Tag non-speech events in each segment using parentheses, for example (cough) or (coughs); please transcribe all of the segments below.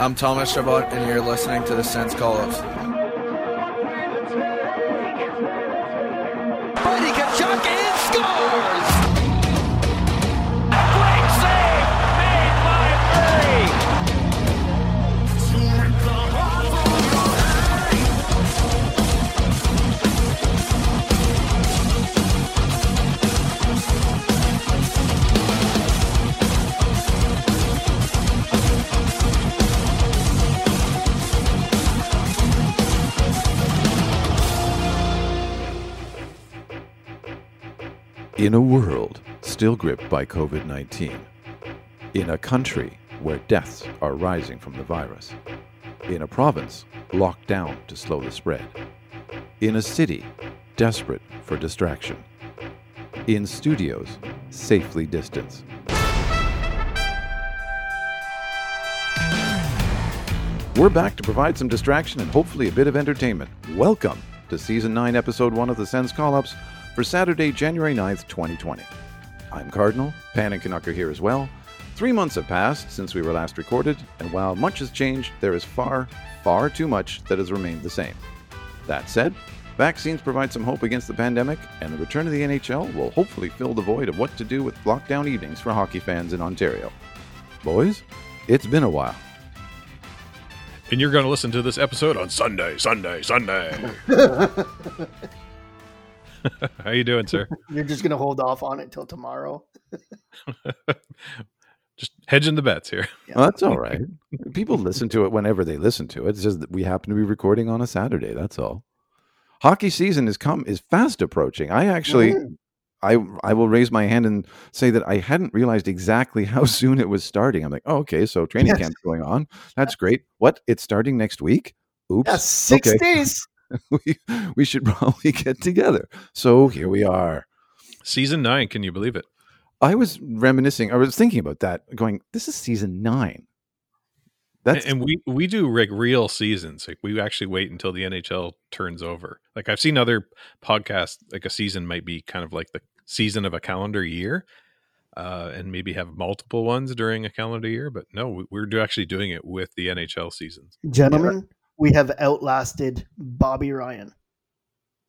I'm Thomas Chabot, and you're listening to the Sense Call Ups. In a world still gripped by COVID 19, in a country where deaths are rising from the virus, in a province locked down to slow the spread, in a city desperate for distraction, in studios safely distanced. We're back to provide some distraction and hopefully a bit of entertainment. Welcome to Season 9, Episode 1 of the Sense Call Ups for Saturday, January 9th, 2020. I'm Cardinal, Pan and Canuck here as well. Three months have passed since we were last recorded, and while much has changed, there is far, far too much that has remained the same. That said, vaccines provide some hope against the pandemic, and the return of the NHL will hopefully fill the void of what to do with lockdown evenings for hockey fans in Ontario. Boys, it's been a while. And you're going to listen to this episode on Sunday, Sunday, Sunday. (laughs) (laughs) How you doing, sir? (laughs) You're just gonna hold off on it till tomorrow. (laughs) Just hedging the bets here. Well, that's all right. People listen to it whenever they listen to it. It's just that we happen to be recording on a Saturday. That's all. Hockey season is come is fast approaching. I actually, Mhm. I I will raise my hand and say that I hadn't realized exactly how soon it was starting. I'm like, oh, okay, so training Yes. camp's going on. That's great. What? It's starting next week? Oops. Yeah, six Okay. days. (laughs) we we should (laughs) probably get together. So here we are. Season nine, can you believe it? I was reminiscing. I was thinking about that. Going, this is season nine. That's and we we do like real seasons. Like we actually wait until the NHL turns over. Like I've seen other podcasts, like a season might be kind of like the season of a calendar year, uh, and maybe have multiple ones during a calendar year. But no, we- we're actually doing it with the NHL seasons. Gentlemen, we have outlasted Bobby Ryan.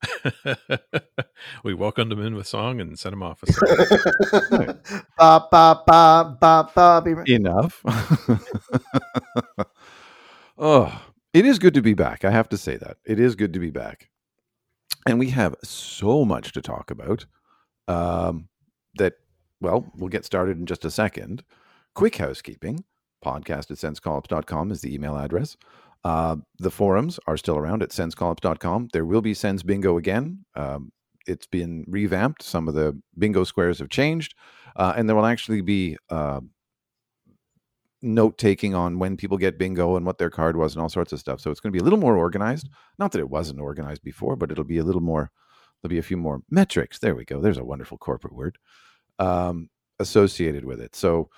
(laughs) we welcomed him in with song and sent him off. With song. (laughs) ba ba ba ba Bobby. Enough. (laughs) oh, it is good to be back. I have to say that. It is good to be back. And we have so much to talk about um, that, well, we'll get started in just a second. Quick housekeeping podcast at senscollops.com is the email address. Uh, the forums are still around at senscollops.com. There will be Sens Bingo again. Um, it's been revamped. Some of the bingo squares have changed. Uh, and there will actually be uh, note taking on when people get bingo and what their card was and all sorts of stuff. So it's going to be a little more organized. Not that it wasn't organized before, but it'll be a little more. There'll be a few more metrics. There we go. There's a wonderful corporate word um, associated with it. So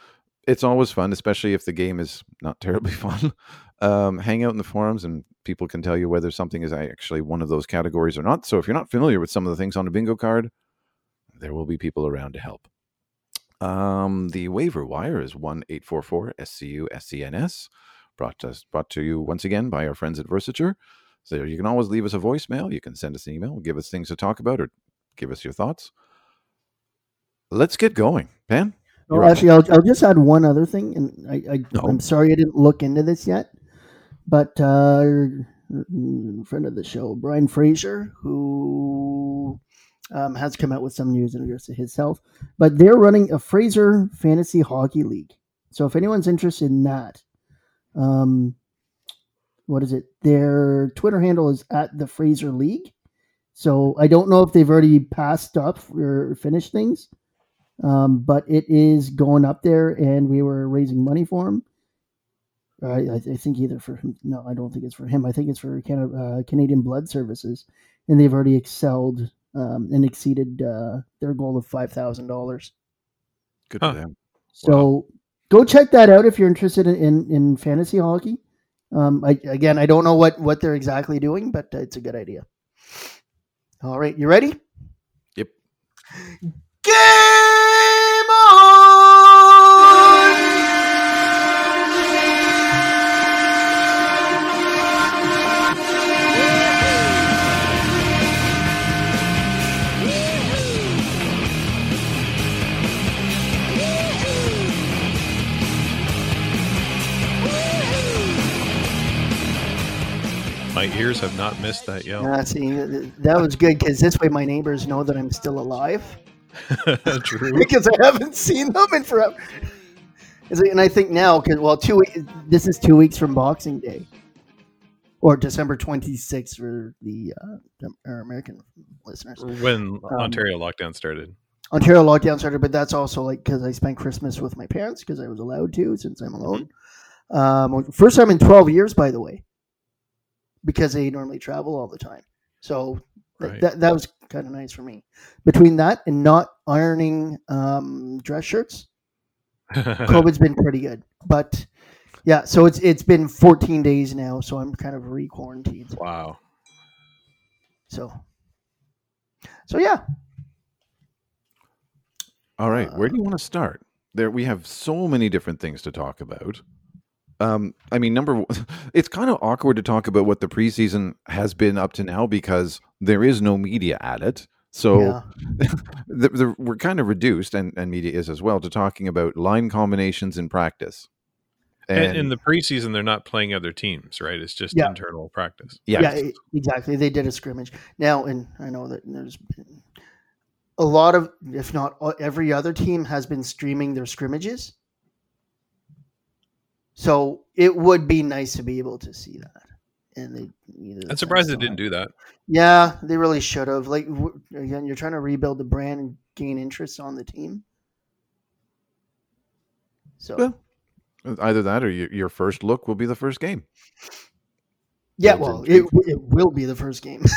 it's always fun, especially if the game is not terribly (laughs) fun. Um, hang out in the forums and people can tell you whether something is actually one of those categories or not. So if you're not familiar with some of the things on a bingo card, there will be people around to help. Um, the waiver wire is one eight four four SCU SCNS, brought to brought to you once again by our friends at Versature. So you can always leave us a voicemail. You can send us an email, give us things to talk about, or give us your thoughts. Let's get going, Pan. Oh, You're actually, I'll, I'll just add one other thing, and I, I No. I'm sorry I didn't look into this yet, but uh, friend of the show, Brian Fraser, who um, has come out with some news in regards to his health, but they're running a Fraser Fantasy Hockey League. So if anyone's interested in that, um, what is it? Their Twitter handle is at the Fraser League. So I don't know if they've already passed up or finished things, um, but it is going up there, and we were raising money for him. I, I I think either for him. No, I don't think it's for him. I think it's for Can- uh, Canadian Blood Services, and they've already excelled um, and exceeded uh, their goal of five thousand dollars. Good Huh. for them. So go check that out if you're interested in in, in fantasy hockey. Um, I, again, I don't know what what they're exactly doing, but it's a good idea. All right, you ready? Yep. Game My ears have not missed that yell. Ah, see, that was good because this way my neighbors know that I'm still alive (laughs) True. because I haven't seen them in forever. And I think now, because well, two we- this is two weeks from Boxing Day, or December 26th for the uh, the- our American listeners. When Um, Ontario lockdown started. Ontario lockdown started, but that's also like because I spent Christmas with my parents because I was allowed to since I'm alone. Um, first time in 12 years, by the way, because they normally travel all the time. So th- Right. that that was kind of nice for me. Between that and not ironing um, dress shirts, (laughs) COVID's been pretty good. But yeah, so it's it's been 14 days now, so I'm kind of re quarantined. wow. So so yeah, All right, where do you want to start? There, we have so many different things to talk about. Um, I mean, number one, (laughs) it's kind of awkward to talk about what the preseason has been up to now because there is no media at it. So yeah. (laughs) the, the, we're kind of reduced, and, and media is as well, to talking about line combinations in practice. And, in the preseason, they're not playing other teams, right? It's just Yeah. internal practice. yes, Yeah, e- exactly. They did a scrimmage. Now, and I know that there's been a lot of, if not every other team, has been streaming their scrimmages. So it would be nice to be able to see that. And they, either I'm surprised they didn't do that. Yeah, they really should have. Like w- again, you're trying to rebuild the brand and gain interest on the team. So Well, either that or your, your first look will be the first game. yeah, builds well, it, it will be the first game. (laughs)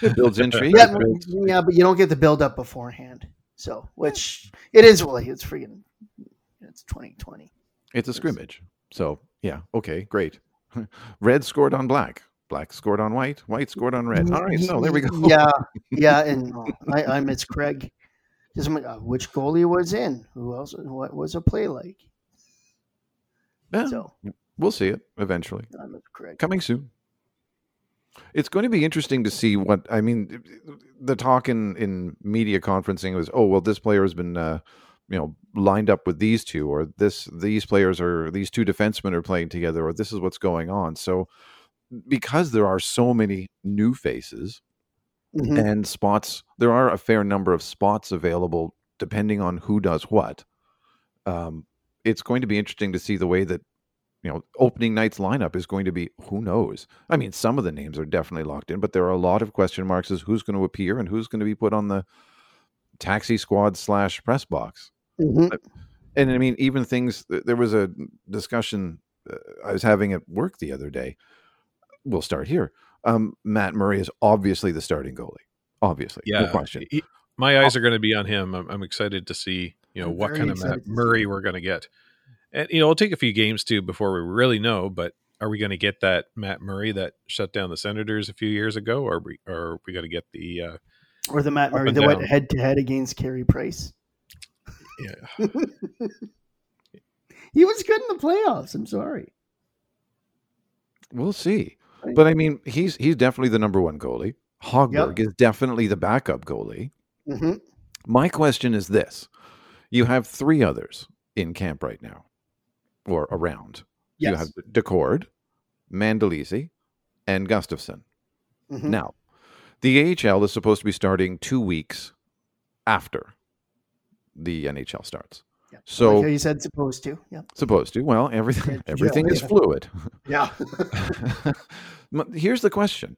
It builds (laughs) intrigue. yeah, but- builds- yeah, but you don't get the build up beforehand. So, which it is really it's freaking it's 2020. It's a scrimmage. So yeah, okay, great. (laughs) Red scored on black. Black scored on white. White scored on red. All right, so there we go. Yeah, yeah, and I, I miss Craig. Just like, uh, which goalie was in? Who else? What was a play like? Yeah, So we'll see it eventually. I miss Craig. Coming soon. It's going to be interesting to see what I mean. The talk in, in media conferencing was, oh well, this player has been, uh, you know, lined up with these two, or this these players are these two defensemen are playing together, or this is what's going on. So, because there are so many new faces, Mhm. and spots there are a fair number of spots available depending on who does what um, it's going to be interesting to see the way that you know opening night's lineup is going to be who knows i mean some of the names are definitely locked in but there are a lot of question marks as who's going to appear and who's going to be put on the taxi squad slash press box Mhm. and I mean, even things. There was a discussion uh, I was having at work the other day. We'll start here. Um, Matt Murray is obviously the starting goalie. Obviously, Yeah. no question. he- my eyes are going to be on him. I'm, I'm excited to see, you know, I'm what kind of Matt Murray we're going to get. And, you know, it'll take a few games too before we really know, but are we going to get that Matt Murray that shut down the Senators a few years ago, or are we, or are we going to get the, uh, Or the Matt Murray that went head to head against Carey Price. Yeah, He was good in the playoffs. I'm sorry. We'll see. But I mean, he's he's definitely the number one goalie. Hogberg is definitely the backup goalie. hmm My question is this: You have three others in camp right now, or around. Yes. You have Daccord, Mandolese, and Gustavsson. Mhm. Now, the AHL is supposed to be starting two weeks after the NHL starts. Yeah. So like you said supposed to. Yeah. supposed to. Well, everything everything is fluid. (laughs) Yeah. (laughs) Here's the question: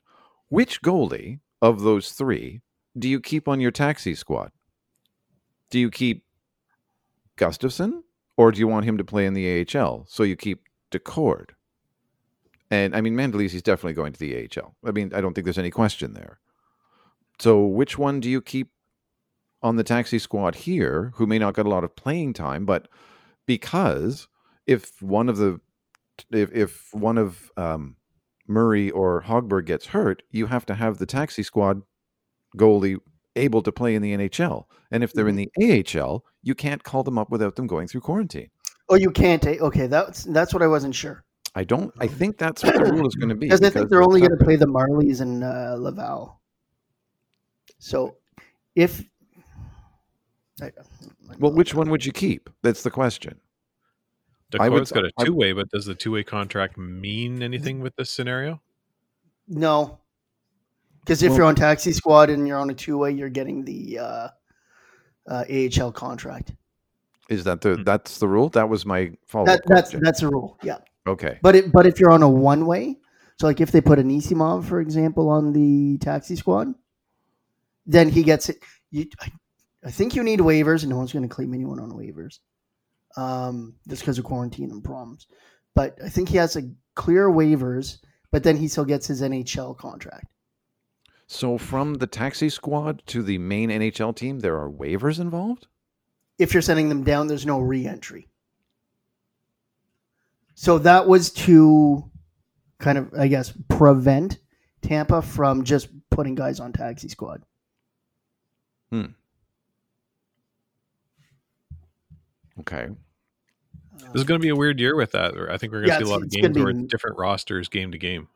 Which goalie of those three do you keep on your taxi squad? Do you keep Gustavsson, or do you want him to play in the AHL? So you keep Daccord. And I mean, Mandolese's definitely going to the AHL. I mean, I don't think there's any question there. So which one do you keep on the taxi squad here, who may not get a lot of playing time, but because if one of the if if one of um, Murray or Hogberg gets hurt, you have to have the taxi squad goalie able to play in the NHL. And if they're in the AHL, you can't call them up without them going through quarantine. Oh, you can't take. Okay, that's that's what I wasn't sure I don't. I think (clears throat) that's what the rule is going to be. because I think they're only going to play the Marlies and uh, Laval. So, if I, I Well, which one would you keep? That's the question. I would- Dakota's got a I- two way, but does the two way contract mean anything with this scenario? No, because if Well- you're on taxi squad and you're on a two way, you're getting the uh, uh, AHL contract. Is that the that's the rule? That was my follow That, that's question. that's a rule. Yeah, okay. but it, but if you're on a one way, so like if they put an Isimov, for example, on the taxi squad, then he gets it. You, I, think you need waivers, and no one's going to claim anyone on waivers, um, just because of quarantine and problems. But I think he has a clear waivers, but then he still gets his NHL contract. So from the taxi squad to the main NHL team, there are waivers involved. if you're sending them down, there's no re-entry. So that was to kind of, I guess, prevent Tampa from just putting guys on taxi squad. Okay. This is going to be a weird year with that. I think we're going to Yeah, see a lot of games where be- it's different rosters game to game.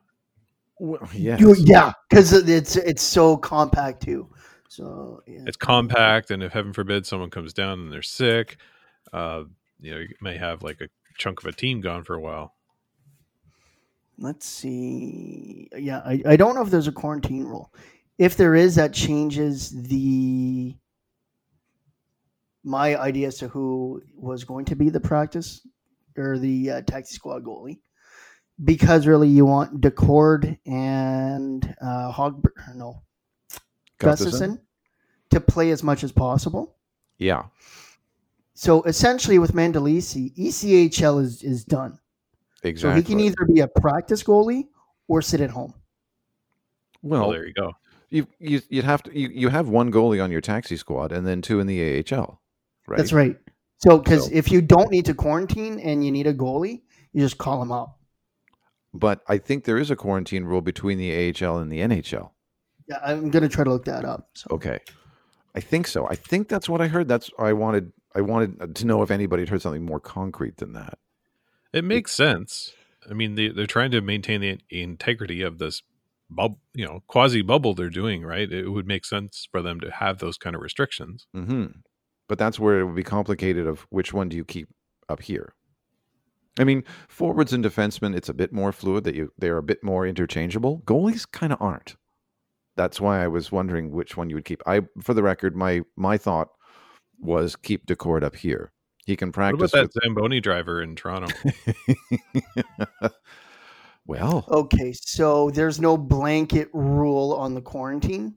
Well, yes. You- yeah, because it's it's so compact too. So yeah. It's compact, and if heaven forbid someone comes down and they're sick, uh, you know, you may have like a chunk of a team gone for a while. let's see. Yeah, I, I don't know if there's a quarantine rule. If there is, that changes the my idea as to who was going to be the practice or the uh, taxi squad goalie. Because really, you want Daccord and uh, Hog no Gustavsson? Gustavsson to play as much as possible. Yeah. So essentially, with Mandolese, ECHL is is done. Exactly. So he can either be a practice goalie or sit at home. Well, well, there you go. you you you'd have to you, you have one goalie on your taxi squad and then two in the AHL. Right. That's right. So, because So- if you don't need to quarantine and you need a goalie, you just call him up. But I think there is a quarantine rule between the AHL and the NHL. Yeah, I'm gonna try to look that up. So. Okay. I think so. I think that's what I heard. That's I wanted I wanted to know if anybody had heard something more concrete than that. It makes sense. I mean, they, they're trying to maintain the integrity of this bubble, you know, quasi bubble they're doing, right? It would make sense for them to have those kind of restrictions. hmm But that's where it would be complicated of which one do you keep up here. I mean, forwards and defensemen, it's a bit more fluid that you they're a bit more interchangeable. Goalies kind of aren't. That's why I was wondering which one you would keep. I, for the record, my my thought was keep Daccord up here. He can practice. What practice. about that Zamboni driver in Toronto? (laughs) well, Okay, so there's no blanket rule on the quarantine.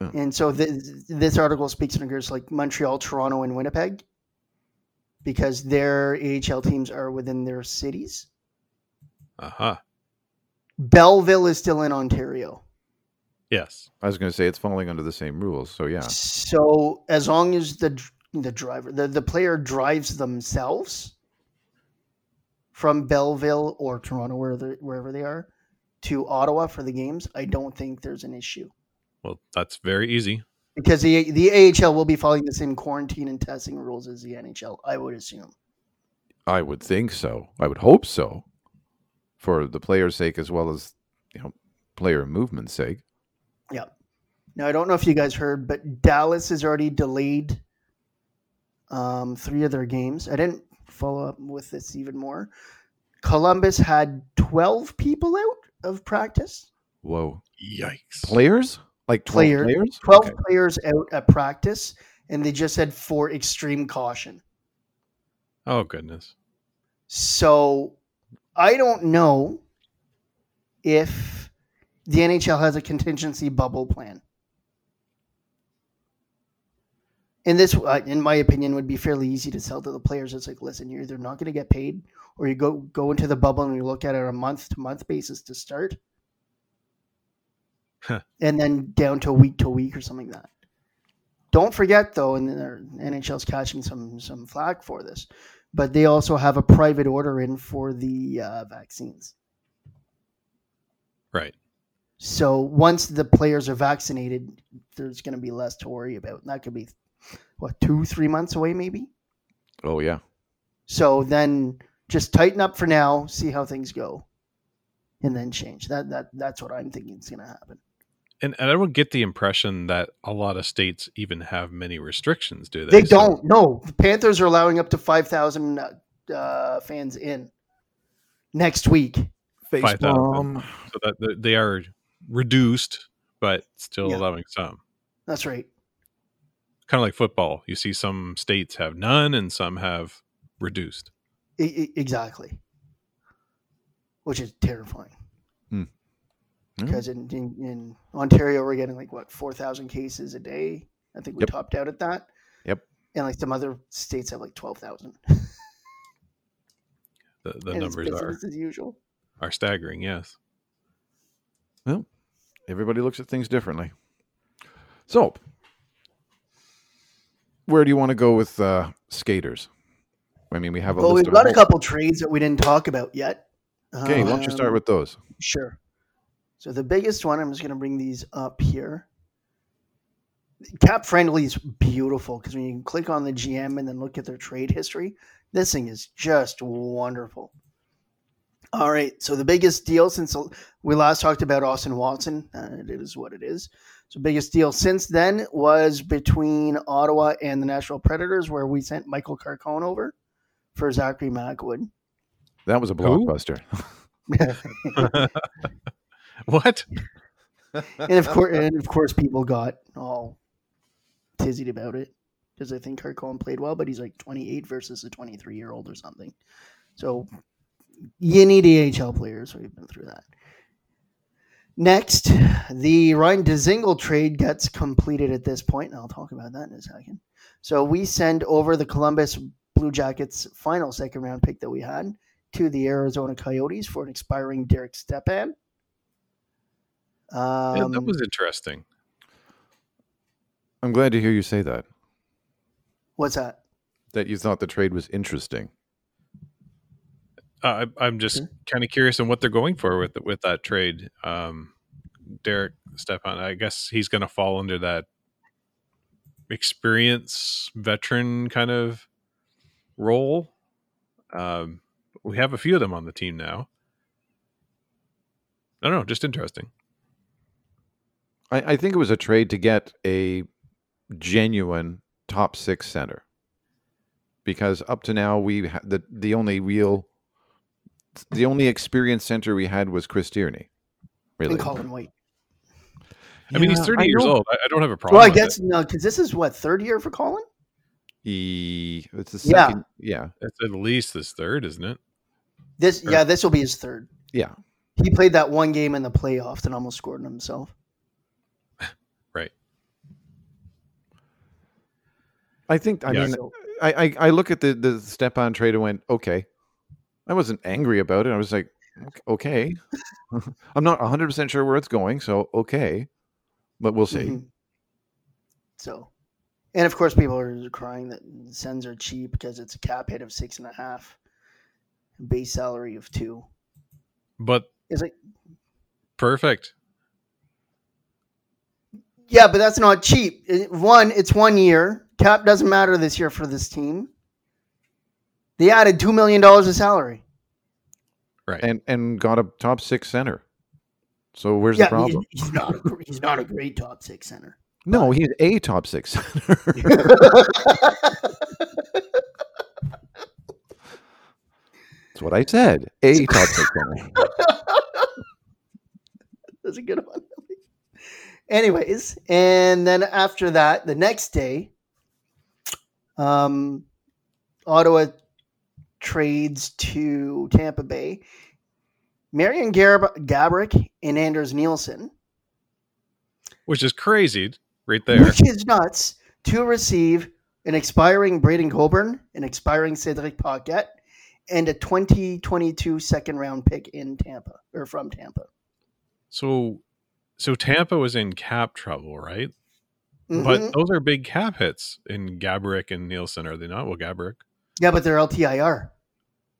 Oh. And so th- this article speaks in regards to like Montreal, Toronto, and Winnipeg because their AHL teams are within their cities. Aha. Belleville is still in Ontario. Yes. I was going to say it's falling under the same rules. So yeah, So as long as the the driver the, the player drives themselves from Belleville or Toronto where they, wherever they are to Ottawa for the games, I don't think there's an issue Well, that's very easy. because the the AHL will be following the same quarantine and testing rules as the NHL. I would assume. I would think so. I would hope so, for the player's sake as well as you know player movement's sake. Yeah. Now I don't know if you guys heard, but Dallas has already delayed um, three of their games. I didn't follow up with this even more. Columbus had twelve people out of practice. Whoa, Yikes. players like 12 Player- players. Twelve Okay. players out at practice, and they just said for extreme caution. Oh, goodness. So I don't know if the NHL has a contingency bubble plan. And this, uh, in my opinion, would be fairly easy to sell to the players. It's like, listen, you're either not going to get paid, or you go go into the bubble and you look at it on a month to month basis to start, Huh. and then down to a week to week or something like that. Don't forget though, and the NHL's catching some some flack for this, but they also have a private order in for the uh, vaccines. Right. So once the players are vaccinated, there's going to be less to worry about. And that could be what two, three months away, maybe. Oh yeah, So then just tighten up for now, see how things go, and then change. That that that's what I'm thinking is going to happen. And, and I don't get the impression that a lot of states even have many restrictions, do They they? So- don't. No, the Panthers are allowing up to five thousand uh, fans in next week. Five thousand. so that that they are reduced, but still Yeah. allowing some. That's right. Kind of like football. You see some states have none and some have reduced. I- I- exactly. Which is terrifying. Because in, in, in Ontario, we're getting like what four thousand cases a day. I think we Yep. topped out at that. Yep. And like some other states have like twelve thousand. (laughs) The the numbers are as usual. are staggering. Yes. Well, everybody looks at things differently. So, where do you want to go with uh, skaters? I mean, we have a Well, list we've of got a couple trades that we didn't talk about yet. Okay, why don't you start Um, with those? Sure. So the biggest one, I'm just going to bring these up here. Cap Friendly is beautiful because when you click on the GM and then look at their trade history, this thing is just wonderful. All right, so the biggest deal since we last talked about Austin Watson, uh, it is what it is. So biggest deal since then was between Ottawa and the Nashville Predators, where we sent Michael Carcone over for Zachary Magwood. That was a Who? blockbuster. (laughs) (laughs) (laughs) (laughs) what? and of course, and of course, people got all tizzied about it because I think Carcone played well, but he's like 28 versus a 23 year old or something. So you need AHL players. We've been through that. Next, the Ryan Dzingel trade gets completed at this point, and I'll talk about that in a second. So we send over the Columbus Blue Jackets final second round pick that we had to the Arizona Coyotes for an expiring Derek Stepan. Um, Yeah, that was interesting. I'm glad to hear you say that. what's that? That you thought the trade was interesting. Uh, I, I'm just kind of curious on what they're going for with with that trade. Um, Derek Stepan, I guess he's going to fall under that experience veteran kind of role. Um, we have a few of them on the team now. I don't know, just interesting. I, I think it was a trade to get a genuine top six center. Because up to now, we had the the only real, the only experienced center we had was Chris Tierney. Really, And Colin White. I mean, he's 30 I years know. old. I, I don't have a problem. Well, I with guess it. no, because this is what third year for Colin. He, it's the Yeah. second. Yeah, it's at least his third, isn't it? This, Or- yeah, this will be his third. yeah. He played that one game in the playoffs and almost scored on himself. Right. I think. I Yeah. mean, So- I, I I look at the the Stepan trade and went, okay. I wasn't angry about it. I was like, okay. (laughs) I'm not 100 percent sure where it's going, so okay, but we'll see. Mhm. So, and of course, people are crying that sends are cheap because it's a cap hit of six and a half, base salary of two. But Is it? perfect. Yeah, but that's not cheap. One, it's one year. Cap doesn't matter this year for this team. They added two million dollars of salary. Right. And and got a top six center. So where's yeah, the problem? He's, he's not. A, he's not a great top six center. No, he's a top six center. (laughs) That's what I said. A top six center. (laughs) That's a good one. Anyways, and then after that, the next day, um, Ottawa trades to Tampa Bay. Marion Gab- Gaborik and Anders Nilsson, Which is crazy right there. which is nuts, to receive an expiring Braydon Coburn, an expiring Cedric Paquette, and a 2022 second round pick in Tampa or from Tampa. So so Tampa was in cap trouble, right? Mhm. But those are big cap hits in Gaborik and Nilsson, are they not? Well, Gaborik. yeah, but they're LTIR.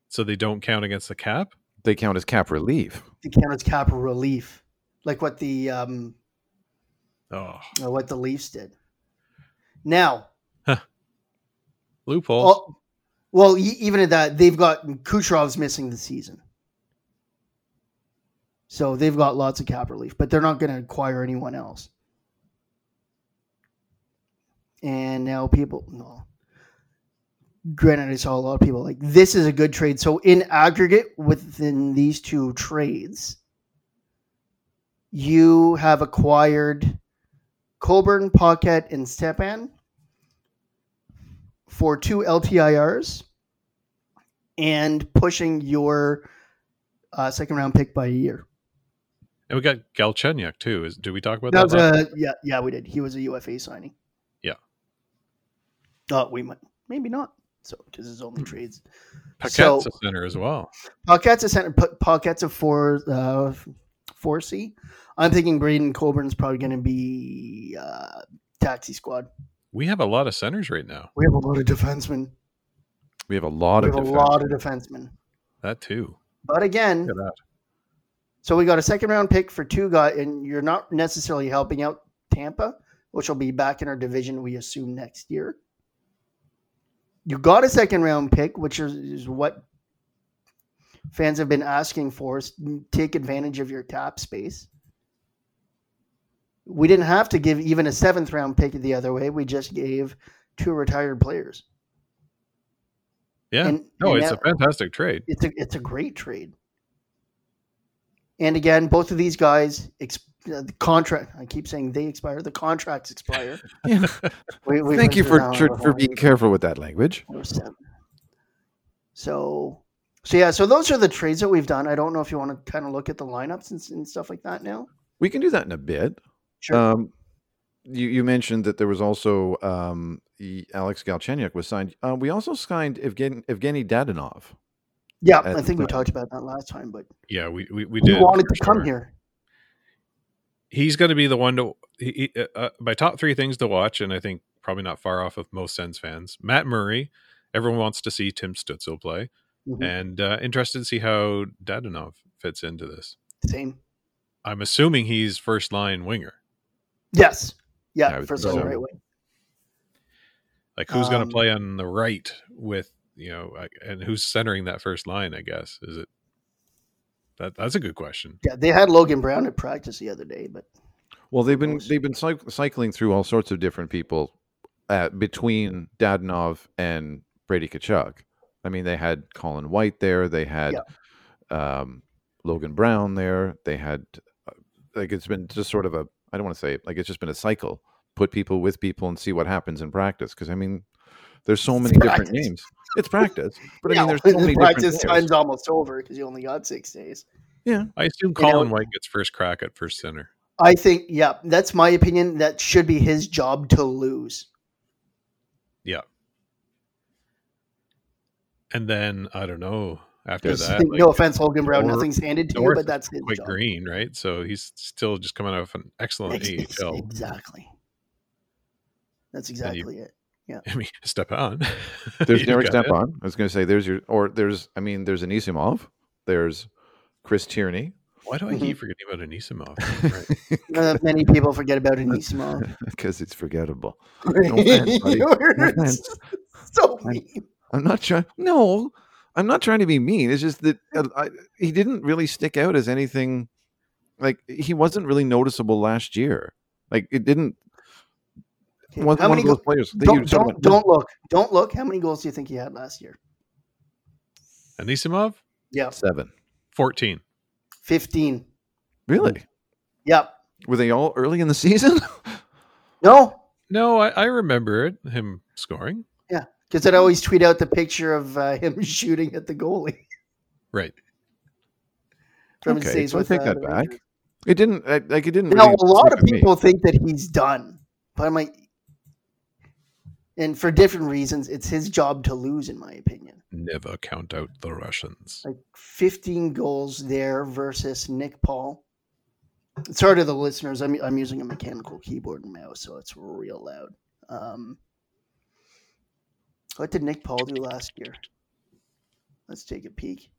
So they don't count against the cap? They count as cap relief. They count as cap relief, like what the um, Oh, uh, what the Leafs did. Now, loophole. oh, well, e- even at that, they've got Kucherov's missing the season, so they've got lots of cap relief, but they're not going to acquire anyone else. And now people, no, granted, I saw a lot of people like this is a good trade. So in aggregate, within these two trades, you have acquired Coburn, Paquette, and Stepan for two LTIRs and pushing your uh, second round pick by a year. And we got Galchenyuk too. Is did we talk about That that? was a yeah, yeah, we did. He was a UFA signing. Yeah. Oh, we might maybe not. So because it's Hmm. only trades. Paquette's so- a center as well. Paquette's a center. Put Paquette's a four uh, four C. I'm thinking Braydon Coburn's probably going to be uh, taxi squad. We have a lot of centers right now. We have a lot of defensemen. We have a lot We of a defense. lot of defensemen. That too. But again, Look at that. so we got a second round pick for two guys, and you're not necessarily helping out Tampa, which will be back in our division, we assume next year. You got a second round pick, which is, is what fans have been asking for. Is take advantage of your cap space. We didn't have to give even a seventh round pick the other way. We just gave two retired players. Yeah. And- no, and it's that- a fantastic trade. it's a it's a great trade. And again, both of these guys, ex- the contract. I keep saying they expire. The contracts expire. (laughs) Yeah. We, we've Thank you for for, for being careful with that language. So, so yeah. So those are the trades that we've done. I don't know if you want to kind of look at the lineups and, and stuff like that now. We can do that in a bit. Sure. Um, you, you mentioned that there was also um, Alex Galchenyuk was signed. Uh, we also signed Evgeny, Evgeny Dadonov. yeah, at I think we the- talked about that last time, but yeah, we we, we he did. wanted for to come here. He's going to be the one to. He, he- uh, my top three things to watch, and I think probably not far off of most Sens fans. Matt Murray. Everyone wants to see Tim Stützle play, Mhm. and uh, interested to see how Dadonov fits into this. Same. I'm assuming he's first line winger. Yes. Yeah, would First think on the so. right way. Like who's going Um, to play on the right with you know, and who's centering that first line? I guess is it. That that's a good question. Yeah, they had Logan Brown at practice the other day, but Well, they've been they've been cyc- cycling through all sorts of different people at, between Dadonov and Brady Tkachuk. I mean, they had Colin White there. They had um, Logan Brown there. They had uh, like it's been just sort of a I don't want to say like it's just been a cycle. Put people with people and see what happens in practice. Because I mean, there's so many different practice. names. It's practice, but I mean, there's so (laughs) many practice different players. time's almost over because you only got six days. Yeah, I assume You Colin know- White gets first crack at first center. I think, yeah, that's my opinion. That should be his job to lose. Yeah. And then I don't know after Just that. think- like, no offense, Logan Brown. North- nothing's handed to you, but that's his quite job. green, right? So he's still just coming out of an excellent Ex- ex- AHL. Exactly. That's exactly it. (laughs) I mean, step on. (laughs) There's Derek got. Stepan. I was going to say there's your or there's I mean there's Anisimov. There's Chris Tierney Why do I Mhm. keep forgetting about Anisimov? Right. (laughs) Uh, many people forget about Anisimov. because it's forgettable. offense, No offense. so I'm- mean. I'm not trying. No, I'm not trying to be mean. It's just that uh, I, he didn't really stick out as anything. Like he wasn't really noticeable last year. Like it didn't. Okay, Wasn't How one many of those go- players. that you don't, don't, don't look. Don't look. How many goals do you think he had last year? Anisimov, Yeah, seven. 14. 15. Really? Yep. Were they all early in the season? (laughs) No, No, I, I remember it, him scoring. Yeah. Because I'd always tweet out the picture of uh, him (laughs) shooting at the goalie Right. from his Okay, days so I with take uh, that back. Rangers. It didn't. Like it didn't. Now, really a lot of with me. people think that he's done, but I'm like, and for different reasons, it's his job to lose, in my opinion. Never count out the Russians. Like 15 goals there versus Nick Paul. Sorry to the listeners. I'm, I'm using a mechanical keyboard and mouse, so it's real loud. Um, what did Nick Paul do last year? Let's take a peek.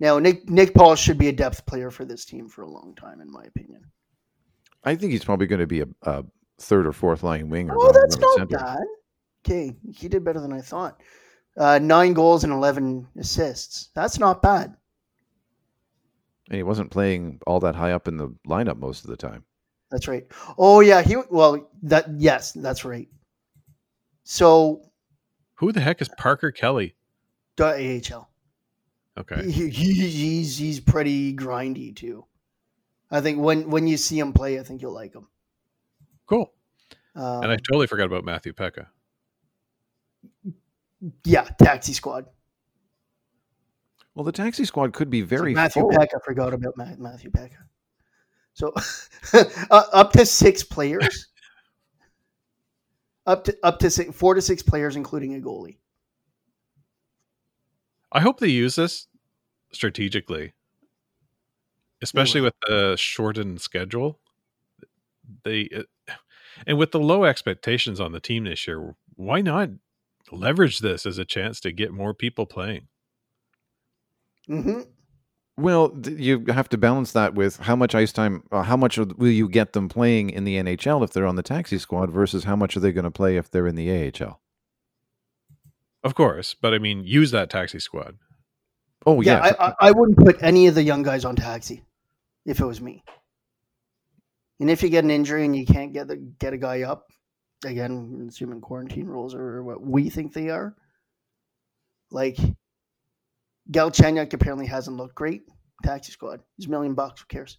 Now, Nick Nick Paul should be a depth player for this team for a long time, in my opinion. I think he's probably going to be a, a third or fourth line winger. Oh, rather that's not center. bad. Okay, he did better than I thought. Uh, nine goals and 11 assists. That's not bad. And he wasn't playing all that high up in the lineup most of the time. That's right. Oh yeah, he well that yes, that's right. So Who the heck is Parker Kelly? Dot AHL. Okay. He, he, he's he's pretty grindy too. I think when when you see him play, I think you'll like him. Cool. Um, And I totally forgot about Matthew Peca. Yeah, taxi squad. Well, the taxi squad could be So very Matthew full. Peck. I forgot about Matthew Peck. So (laughs) uh, up to six players. (laughs) up to up to six, four to six players, including a goalie. I hope they use this strategically, especially with the shortened schedule. They uh, and with the low expectations on the team this year, why not leverage this as a chance to get more people playing? hmm Well, th- you have to balance that with how much ice time, uh, how much of- will you get them playing in the NHL if they're on the taxi squad versus how much are they going to play if they're in the AHL? Of course, but I mean, use that taxi squad. Oh, yeah, yeah. I, I, I wouldn't put any of the young guys on taxi if it was me. And if you get an injury and you can't get the get a guy up, again, assuming quarantine rules are what we think they are, like Galchenyuk apparently hasn't looked great. Taxi squad, he's a million bucks. Who cares?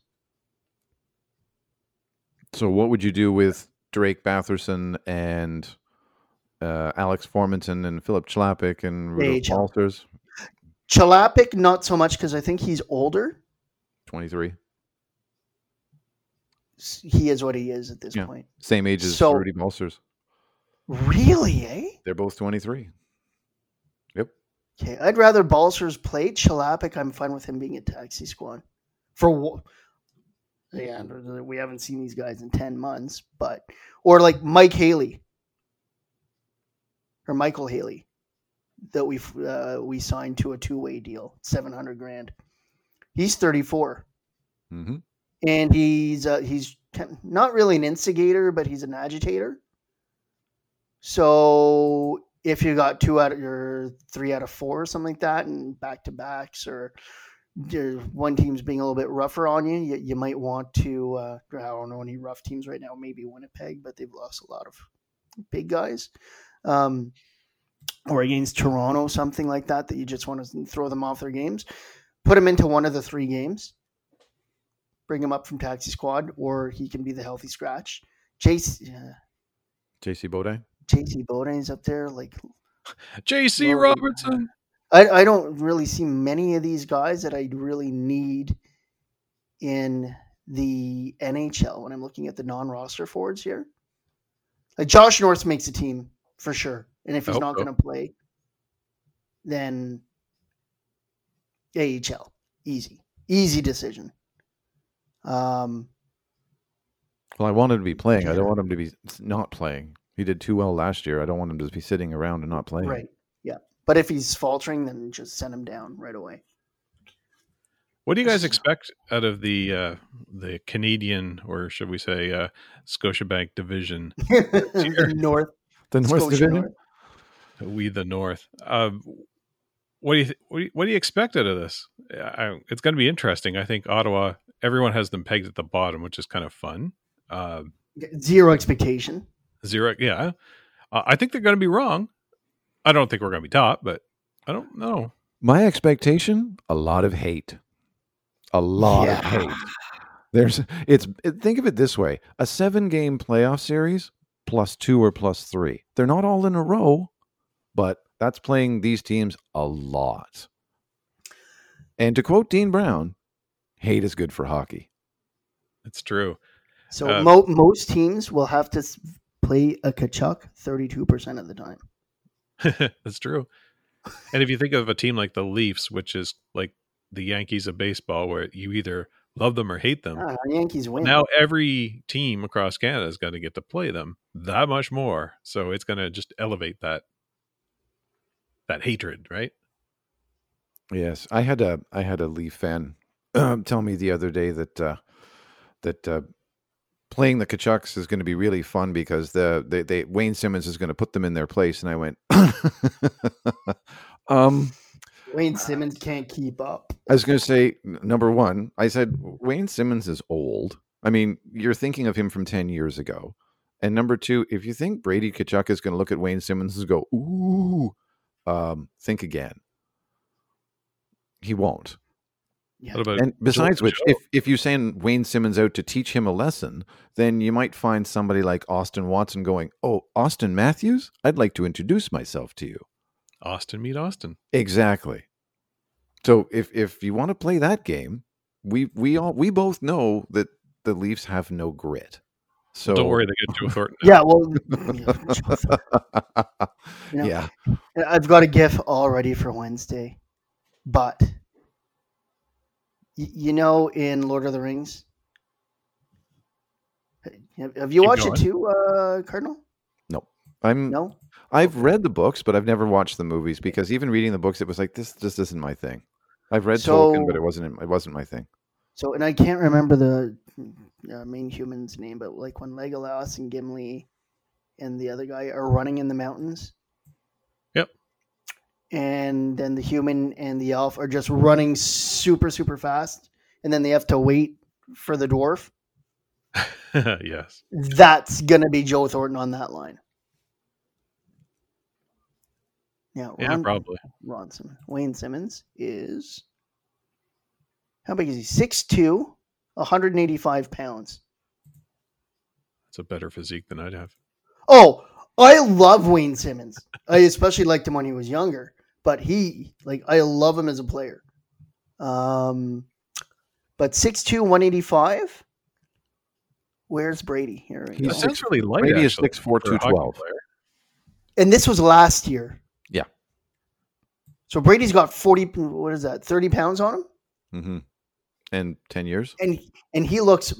so, what would you do with Drake Batherson and uh, Alex Formenton and Philip Chlapik and Rudolph AHL. Balcers? Chlapik, not so much because I think he's older. 23. He is what he is at this Yeah. point. Same age as So- Rudy Balcers. Really, eh? They're both 23. Yep. Okay, I'd rather Balcers play Chlapik. I'm fine with him being a taxi squad. For what? Yeah, we haven't seen these guys in ten months, but or like Mike Haley or Michael Haley that we uh, we signed to a two way deal, seven hundred grand. He's thirty four, hmm and he's uh, he's not really an instigator, but he's an agitator. So if you got two out of your three out of four or something like that, and back to backs, or one team's being a little bit rougher on you, you, you might want to. Uh, I don't know any rough teams right now. Maybe Winnipeg, but they've lost a lot of big guys. Um, or against Toronto, something like that, that you just want to throw them off their games. Put them into one of the three games. Bring him up from taxi squad, or he can be the healthy scratch. Chase, uh, JC Beaudin? JC Beaudin's up there. Like (laughs) JC Robertson. I, I don't really see many of these guys that I really need in the NHL when I'm looking at the non-roster forwards here. Like Josh Norris makes a team for sure, and if he's hope not so. going to play, then AHL easy, easy decision. Um, Well, I want him to be playing. I don't want him to be not playing. He did too well last year. I don't want him to be sitting around and not playing. right, yeah. But if he's faltering, then just send him down right away. What do you guys expect out of the uh, the Canadian, or should we say, uh, Scotiabank division? (laughs) North, The North Scotia Division? North. We the North. Um, what do you th- what, do you what do you expect out of this? I, it's going to be interesting. I think Ottawa. Everyone has them pegged at the bottom, which is kind of fun. Uh, Zero expectation. zero, yeah. Uh, I think they're going to be wrong. I don't think we're going to be top, but I don't know. My expectation: a lot of hate, a lot of hate. There's it's it, think of it this way: a seven-game playoff series plus two or plus three. They're not all in a row, but that's playing these teams a lot. And to quote Dean Brown, hate is good for hockey. That's true. So Uh, mo- most teams will have to play a Tkachuk 32% of the time. (laughs) That's true. And if you think of a team like the Leafs, which is like the Yankees of baseball, where you either love them or hate them, Ah, Yankees win. now every team across Canada is going to get to play them that much more. So it's going to just elevate that that hatred, right? Yes, I had a I had a Leaf fan um, (clears throat) tell me the other day that uh, that uh, playing the Tkachuks is going to be really fun because the they, they Wayne Simmonds is going to put them in their place, and I went, (laughs) um, Wayne Simmonds can't keep up. I was going to say number one, I said Wayne Simmonds is old. I mean, you're thinking of him from ten years ago. And number two, if you think Brady Tkachuk is going to look at Wayne Simmonds and go, ooh, um, think again. He won't. Yeah. About And besides which, if, if you send Wayne Simmonds out to teach him a lesson, then you might find somebody like Austin Watson going, Oh, Auston Matthews, I'd like to introduce myself to you. Austin meet Austin? Exactly. So if if you want to play that game, we we all we both know that the Leafs have no grit. So Don't worry, they get Joe Thornton. (laughs) Yeah, well, you (laughs) know, yeah. I've got a GIF all ready for Wednesday, but y- you know, in Lord of the Rings, have have you Keep watched going. it too, uh, Cardinal? I'm No. I've read the books, but I've never watched the movies because even reading the books, it was like this just isn't my thing. I've read Tolkien, but it wasn't it wasn't my thing. So, and I can't remember the uh, main human's name, but like when Legolas and Gimli and the other guy are running in the mountains. And then the human and the elf are just running super, super fast. And then they have to wait for the dwarf. (laughs) yes. That's going to be Joe Thornton on that line. Yeah, Yeah, Ron, probably. Ron Simmons. Wayne Simmonds is how big is he? 6'2", 185 pounds. It's a better physique than I'd have. Oh, I love Wayne Simmonds. I especially liked him when he was younger, but he like I love him as a player. Um, but 6'2", 185. Where's Brady here? we He's go. That sounds really light. Brady is actually, 6'4", for a hockey 212. And this was last year. Yeah. So Brady's got 40 what is that? 30 pounds on him? hmm And ten years. And and he looks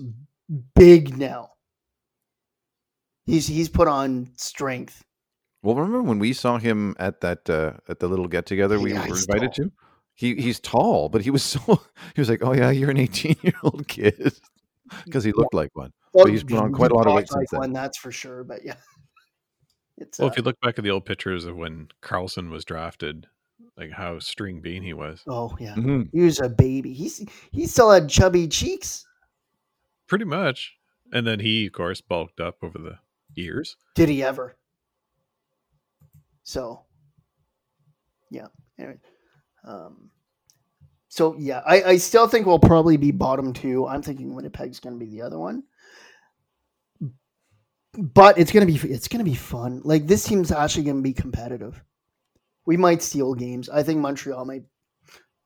big now. He's he's put on strength. Well, remember when we saw him at that uh, at the little get together we Yeah, were invited tall. to? He he's tall, but he was (laughs) so he was like, "Oh yeah, you're an 18 year old kid," because (laughs) he looked like one. Well, he's put on quite a lot of weight talks like since then. that's for sure. But yeah, (laughs) it's Well, uh, if you look back at the old pictures of when Karlsson was drafted, like how string bean he was. oh yeah, hmm he was a baby. He's he still had chubby cheeks. Pretty much. And then he, of course, bulked up over the years. Did he ever? So, yeah. Anyway, um, so yeah, I, I still think we'll probably be bottom two. I'm thinking Winnipeg's going to be the other one, but it's gonna be it's gonna be fun. Like this team's actually going to be competitive. We might steal games. I think Montreal might.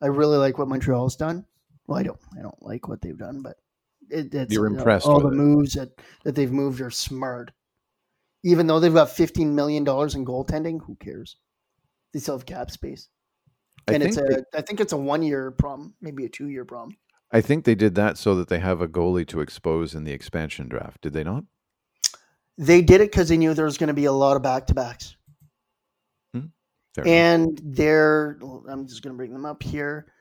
I really like what Montreal's done. Well, I don't. I don't like what they've done, but it, it's You're you know, impressed All the it. moves that that they've moved are smart. Even though they've got fifteen million dollars in goaltending, who cares? They still have cap space, I and it's they, a. I think it's a one year problem, maybe a two year problem. I think they did that so that they have a goalie to expose in the expansion draft. Did they not? They did it because they knew there was going to be a lot of back to backs, hmm. enough. and they're. I'm just going to bring them up here.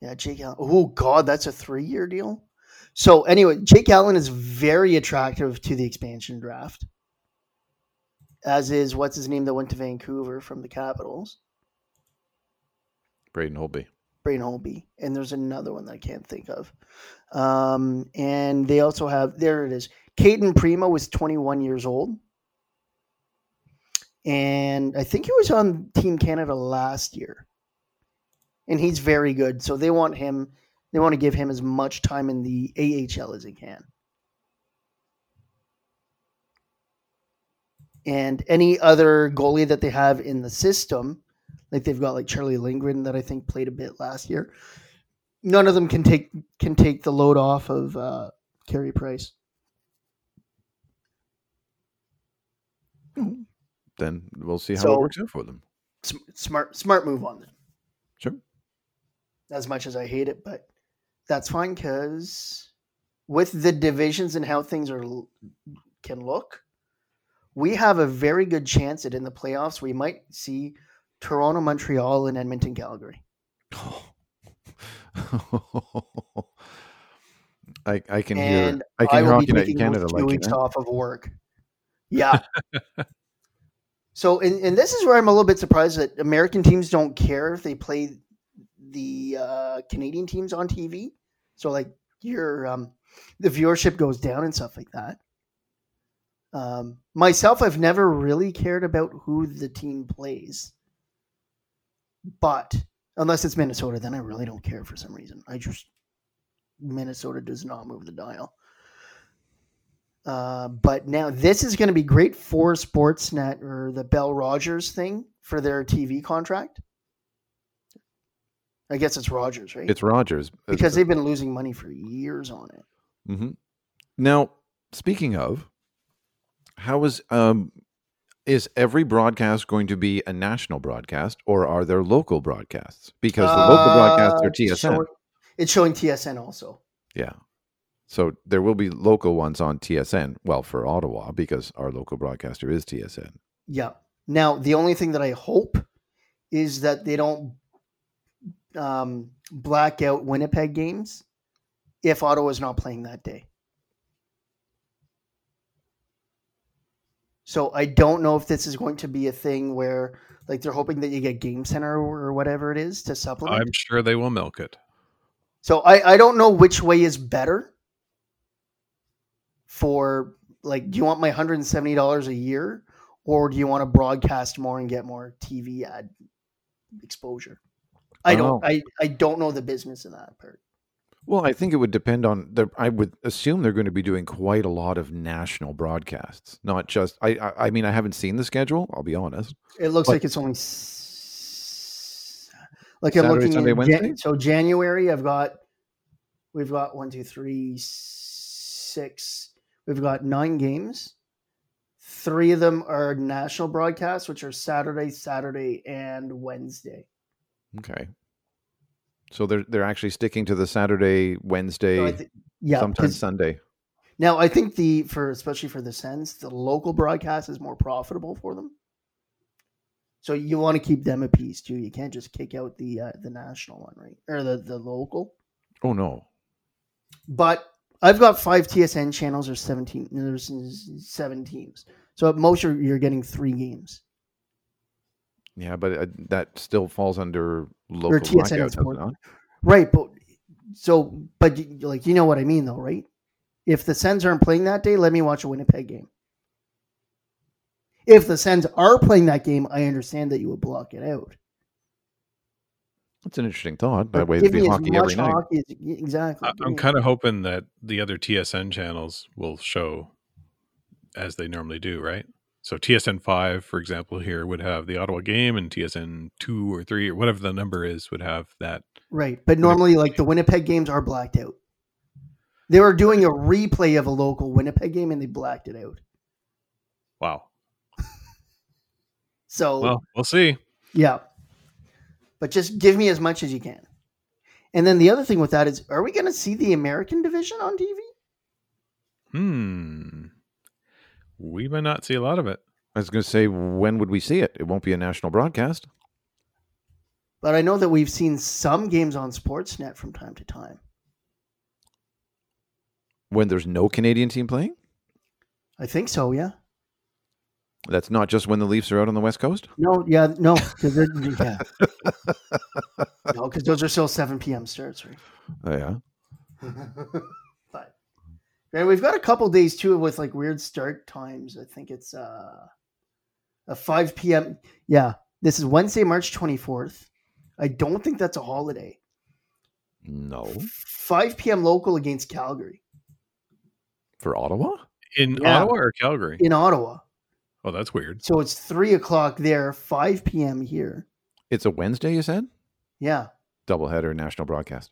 Yeah, Jake Allen. Oh God, that's a three year deal. So anyway, Jake Allen is very attractive to the expansion draft, as is what's his name that went to Vancouver from the Capitals, Braden Holtby. Braden Holtby, and there's another one that I can't think of. Um, and they also have there it is. Cayden Primeau was 21 years old, and I think he was on Team Canada last year, and he's very good. So they want him. They want to give him as much time in the AHL as he can. And any other goalie that they have in the system, like they've got like Charlie Lindgren that I think played a bit last year. None of them can take can take the load off of uh, Carey Price. Then we'll see how So- it works out for them. Smart smart move on them. Sure. As much as I hate it, but that's fine because with the divisions and how things are can look, we have a very good chance that in the playoffs we might see Toronto, Montreal, and Edmonton, Calgary. (laughs) I I can and hear I can hear will Hockey be Night Canada two like weeks it. off of work. (laughs) Yeah. so, and, and this is where I'm a little bit surprised that American teams don't care if they play the uh, Canadian teams on TV. So, like your um, the viewership goes down and stuff like that. Um, myself, I've never really cared about who the team plays, but unless it's Minnesota, then I really don't care for some reason. I just Minnesota does not move the dial. Uh, but now this is going to be great for Sportsnet or the Bell Rogers thing for their TV contract. I guess it's Rogers, right? It's Rogers because they've been losing money for years on it. Mm-hmm. Now, speaking of, how is um, is every broadcast going to be a national broadcast, or are there local broadcasts? Because the local broadcasts are Uh, it's TSN. showing- it's showing TSN also. Yeah. So there will be local ones on TSN. Well, for Ottawa, because our local broadcaster is TSN. Yeah. Now, the only thing that I hope is that they don't um, black out Winnipeg games if Ottawa is not playing that day. So I don't know if this is going to be a thing where, like, they're hoping that you get Game Center or whatever it is to supplement. I'm sure they will milk it. So I, I don't know which way is better for like do you want my $170 a year or do you want to broadcast more and get more TV ad exposure? I I don't don't I, I don't know the business in that part. Well, I think it would depend on the. I would assume they're going to be doing quite a lot of national broadcasts, not just. I. I, I mean, I haven't seen the schedule. I'll be honest. It looks But- like it's only s- like I'm Saturday, looking Sunday, Wednesday? Jan- so January I've got we've got one, two, three, six. We've got nine games. Three of them are national broadcasts, which are Saturday, Saturday, and Wednesday. Okay. So they're they're actually sticking to the Saturday, Wednesday, So I thi- yeah. sometimes Sunday. Now I think the for especially for the Sens, the local broadcast is more profitable for them. So you want to keep them a piece too. You can't just kick out the uh, the national one, right? Or the the local. Oh no. But I've got five TSN channels. There's seventeen. There's seven teams. So at most you're, you're getting three games. Yeah, but uh, that still falls under local TSN blackout, is does it? Right, but so but like you know what I mean though, right? If the Sens aren't playing that day, let me watch a Winnipeg game. If the Sens are playing that game, I understand that you would block it out. That's an interesting thought. That But way, give it'd be hockey every night. hockey as- exactly. I, I'm kind of hoping that the other TSN channels will show as they normally do, right? So TSN five, for example, here would have the Ottawa game, and TSN two or three or whatever the number is would have that. right, but normally like the Winnipeg games are blacked out. They were doing a replay of a local Winnipeg game and they blacked it out. Wow. (laughs) So Well, we'll see. Yeah. But just give me as much as you can. And then the other thing with that is, are we going to see the American division on TV? Hmm. We may not see a lot of it. I was going to say, when would we see it? It won't be a national broadcast. But I know that we've seen some games on Sportsnet from time to time. When there's no Canadian team playing? I think so, yeah. That's not just when the Leafs are out on the West Coast? No, yeah, no, because (laughs) yeah, no, because those are still seven p.m. starts, right? Oh, yeah. (laughs) but and we've got a couple days too with like weird start times. I think it's uh a five p.m. Yeah, this is Wednesday, March twenty fourth. I don't think that's a holiday. No. 5 p.m. local against Calgary For Ottawa? In Yeah. Ottawa or Calgary? in Ottawa. Oh, that's weird. So it's 3 o'clock there, 5 p.m. here. It's a Wednesday, you said? Yeah, Doubleheader national broadcast.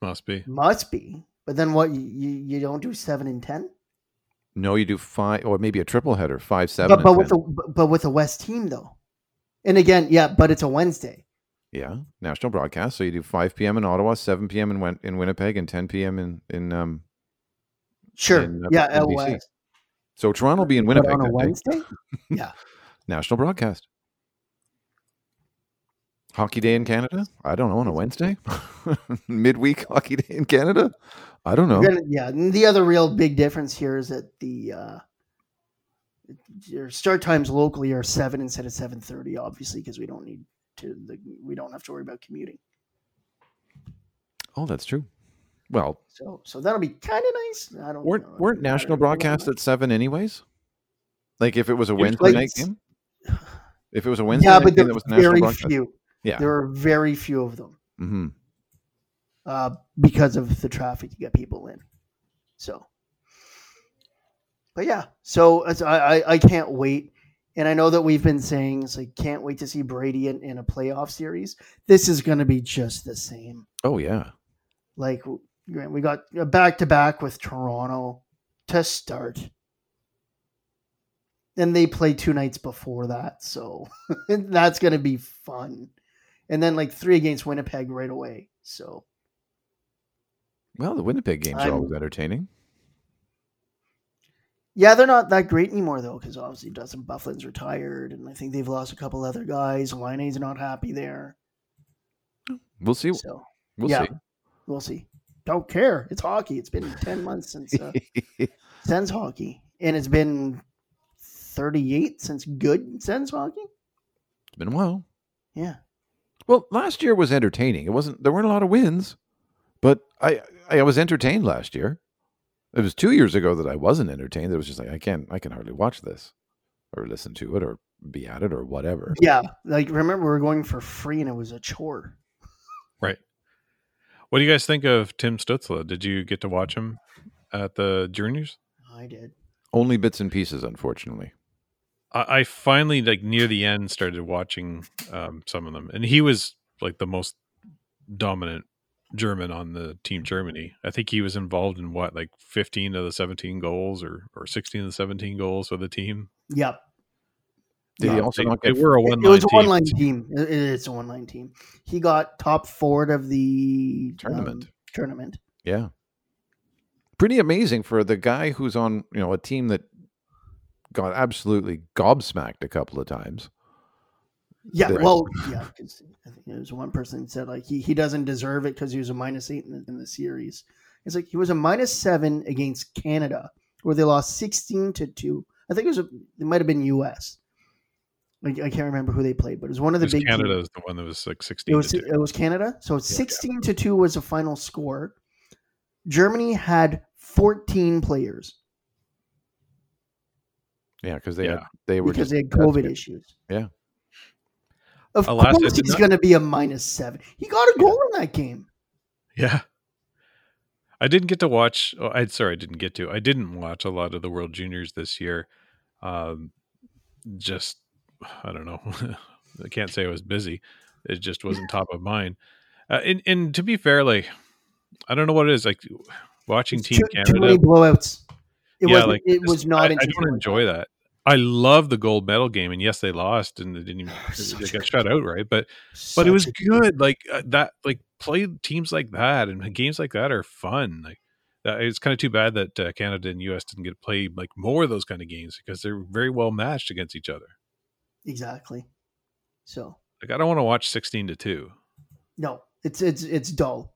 Must be. must be. But then what? You, you, don't do 7 and 10? No, you do five, or maybe a triple header, five, seven. But, but with 10. the but- with the West team though. And again, yeah, but it's a Wednesday. Yeah, national broadcast. So you do 5 p.m. in Ottawa, 7 p.m. in Win- in Winnipeg, and 10 p.m. in in um. Sure. In, uh, yeah, in So Toronto will be in But Winnipeg on a. Wednesday? (laughs) yeah. National broadcast. Hockey day in Canada? I don't know on a Wednesday. (laughs) Midweek hockey day in Canada? I don't know. Gonna- yeah. The other real big difference here is that the uh, your start times locally are seven instead of seven thirty. Obviously, because we don't need to. The, we don't have to worry about commuting. Oh, that's true. Well, So so that'll be kind of nice. I don't weren't know. weren't national broadcasts at seven anyways? Like if it was a Wednesday night game, if it was a Wednesday Yeah, night but game there that was very broadcast, few. Yeah, There are very few of them hmm uh, because of the traffic to get people in. So, but yeah, so as I, I I can't wait, and I know that we've been saying it's like can't wait to see Brady in, in a playoff series. This is going to be just the same. oh yeah, Like we got back to back with Toronto to start. And they play two nights before that, so (laughs) that's going to be fun. And then like three against Winnipeg right away. So well the Winnipeg games are I'm- always entertaining. yeah, they're not that great anymore though, because obviously Dustin Byfuglien's retired, and I think they've lost a couple other guys. Line's not happy there, We'll see. so We'll yeah, we'll see. Don't care. It's hockey. It's been ten months since uh, (laughs) see. Sens hockey, and it's been thirty-eight since good since hockey. it's been a while. Yeah, Well, last year was entertaining. It wasn't. There weren't a lot of wins, but I I was entertained last year. It was two years ago that I wasn't entertained. It was just like I can't. I can hardly watch this, or listen to it, or be at it, or whatever. yeah. Like remember, we were going for free, and it was a chore. Right. What do you guys think of Tim Stützle? Did you get to watch him at the juniors? I did. Only bits and pieces, unfortunately. I, I finally like near the end started watching um, some of them, and he was like the most dominant German on the team Germany. I think he was involved in what like fifteen of the seventeen goals, or or sixteen of the seventeen goals for the team. Yep. Did he also They, not they were a It, one it was a line one team. line team. It- it's a one line team. He got top forward of the Tournament. um, tournament. Yeah. Pretty amazing for the guy who's on you know a team that got absolutely gobsmacked a couple of times. Yeah, Right. well, (laughs) yeah, because I think there was one person that said like he, he doesn't deserve it because he was a minus eight in the, in the series. It's like he was a minus seven against Canada, where they lost sixteen to two. I think it was a, it might have been U.S. Like I can't remember who they played, but it was one of the Because big. Canada teams. is the one that was like It sixteen. was to two. it was Canada, so sixteen to two was the final score. Germany had fourteen players Yeah, because they Yeah. had, they were because just they had COVID issues. Yeah. Of Alas, course, he's not- going to be a minus seven. He got a goal in that game. Yeah. I didn't get to watch. Oh, I sorry, I didn't get to. I didn't watch a lot of the World Juniors this year. Um, just I don't know. (laughs) I can't say I was busy. It just wasn't top of mind. Uh, and and to be fair, like I don't know what it is. Like watching It's Team too, too many Canada. blowouts. It yeah, wasn't- like it was not. I, I don't enjoy that. I love the gold medal game, and yes, they lost and they didn't even (sighs) Such they got shut out, right? But but it was good. Like uh, that, like play teams like that and games like that are fun. Like uh, it's kind of too bad that uh, Canada and U.S. didn't get to play like more of those kind of games because they're very well matched against each other. Exactly. So Like I don't want to watch sixteen to two. no, it's it's it's dull.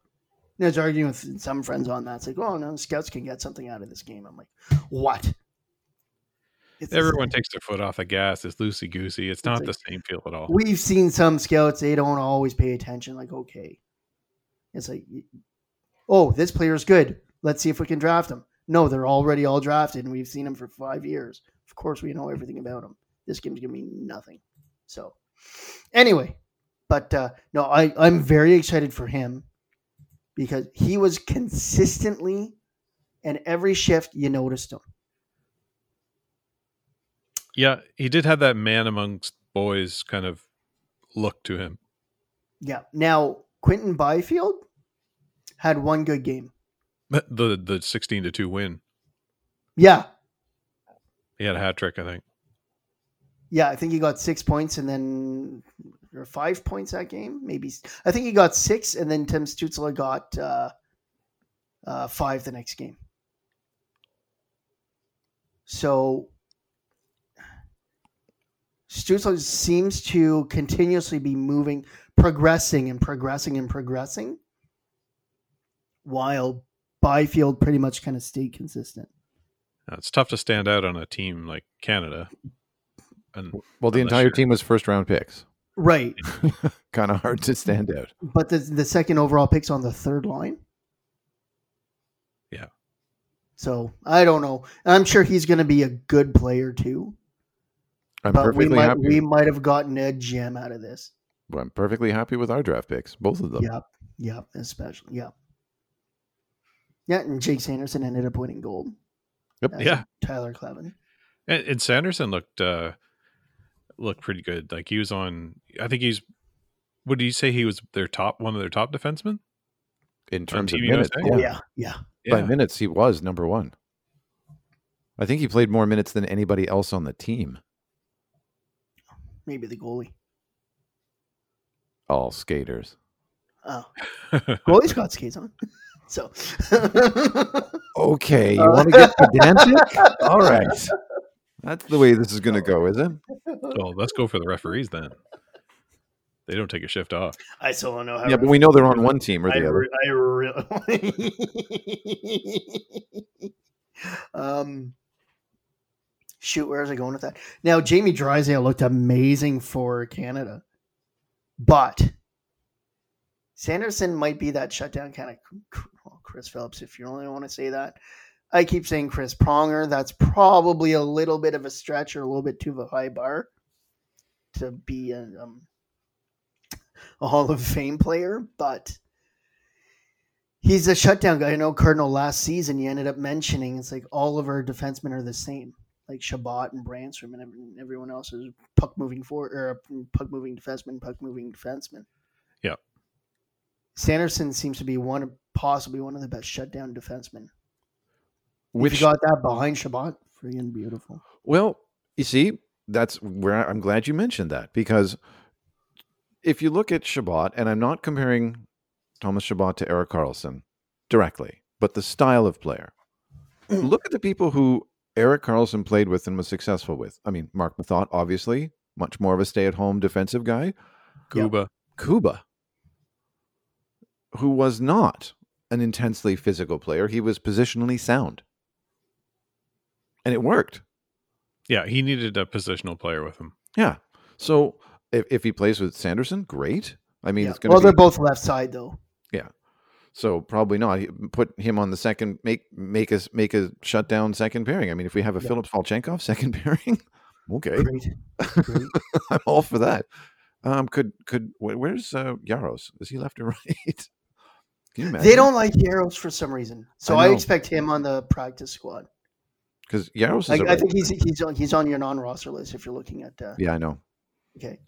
And I was arguing with some friends on that. It's like, oh no, scouts can get something out of this game. I'm like, what? It's Everyone takes their foot off the gas. It's loosey goosey. It's not like- the same feel at all. We've seen some scouts; they don't always pay attention. Like, okay, it's like, oh, this player's good. Let's see if we can draft him. No, they're already all drafted, and we've seen them for five years. Of course, we know everything about them. This game's gonna mean nothing. So, anyway, but uh, no, I I'm very excited for him because he was consistently, and every shift you noticed him. Yeah, he did have that man amongst boys kind of look to him. Yeah. Now Quinton Byfield had one good game. The the sixteen to two win. Yeah, He had a hat trick, I think. Yeah, I think he got six points and then or five points that game. Maybe I think he got six, and then Tim Stützle got uh, uh, five the next game. So Stützle seems to continuously be moving, progressing and progressing and progressing, while Byfield pretty much kind of stayed consistent. It's tough to stand out on a team like Canada. And Well, the entire you're- team was first round picks. Right, (laughs) kind of hard to stand out. but the the second overall pick's on the third line. Yeah. So I don't know. I'm sure he's going to be a good player too. I'm but we perfectly might happy. we might have gotten a gem out of this. But I'm perfectly happy with our draft picks, both of them. Yep. Yep. Especially. Yep. Yeah, and Jake Sanderson ended up winning gold. Yep. Yeah. Tyler Kleven. And, and Sanderson looked uh looked pretty good. Like he was on. I think he's. What did you say? He was their top one of their top defensemen. In terms of minutes, Oh yeah. yeah, yeah. by minutes, he was number one. I think he played more minutes than anybody else on the team. Maybe the goalie. All skaters. Oh, (laughs) goalie's got skates on. (laughs) So Okay, you (laughs) want to get pedantic? All right. That's the way this is going to go, is it? well, let's go for the referees then. They don't take a shift off. I still don't know how. Yeah, but we know they're on one team or I, the other. re- I really. (laughs) um, shoot, where is I going with that? Now, Jamie Drysdale looked amazing for Canada, but Sanderson might be that shutdown kind of well, Chris Phillips, if you only want to say that. I keep saying Chris Pronger. That's probably a little bit of a stretch or a little bit too of a high bar to be a, um, a Hall of Fame player, but he's a shutdown guy. I know Cardinal last season you ended up mentioning it's like all of our defensemen are the same, like Chabot and Brännström and everyone else is puck moving forward or puck moving defenseman, puck moving defenseman. Yeah. Sanderson seems to be one of possibly one of the best shutdown defensemen. Which if you got that behind Chabot, freaking beautiful. Well, you see, that's where I'm glad you mentioned that because if you look at Chabot, and I'm not comparing Thomas Chabot to Erik Karlsson directly, but the style of player. (clears throat) look at the people who Erik Karlsson played with and was successful with. I mean, Marc Methot, obviously, much more of a stay at home defensive guy. Cuba. Kuba, who was not an intensely physical player, he was positionally sound. And it worked. Yeah, he needed a positional player with him. Yeah. So if, if he plays with Sanderson, great. I mean, Yeah. it's going Well, be they're both left side though. Yeah. So probably not. Put him on the second. Make make us make a shutdown second pairing. I mean, if we have a Yeah. Phillips Volchenkov second (laughs) pairing, okay, Great. Great. (laughs) I'm all for that. Um, could could where's uh, Jaros? Is he left or (laughs) right? Can you imagine? They don't like Jaros for some reason, so I I, expect him on the practice squad. Because Jaros is. I, a I right- think he's he's on he's on your non-roster list if you're looking at. Uh, yeah, I know. Okay.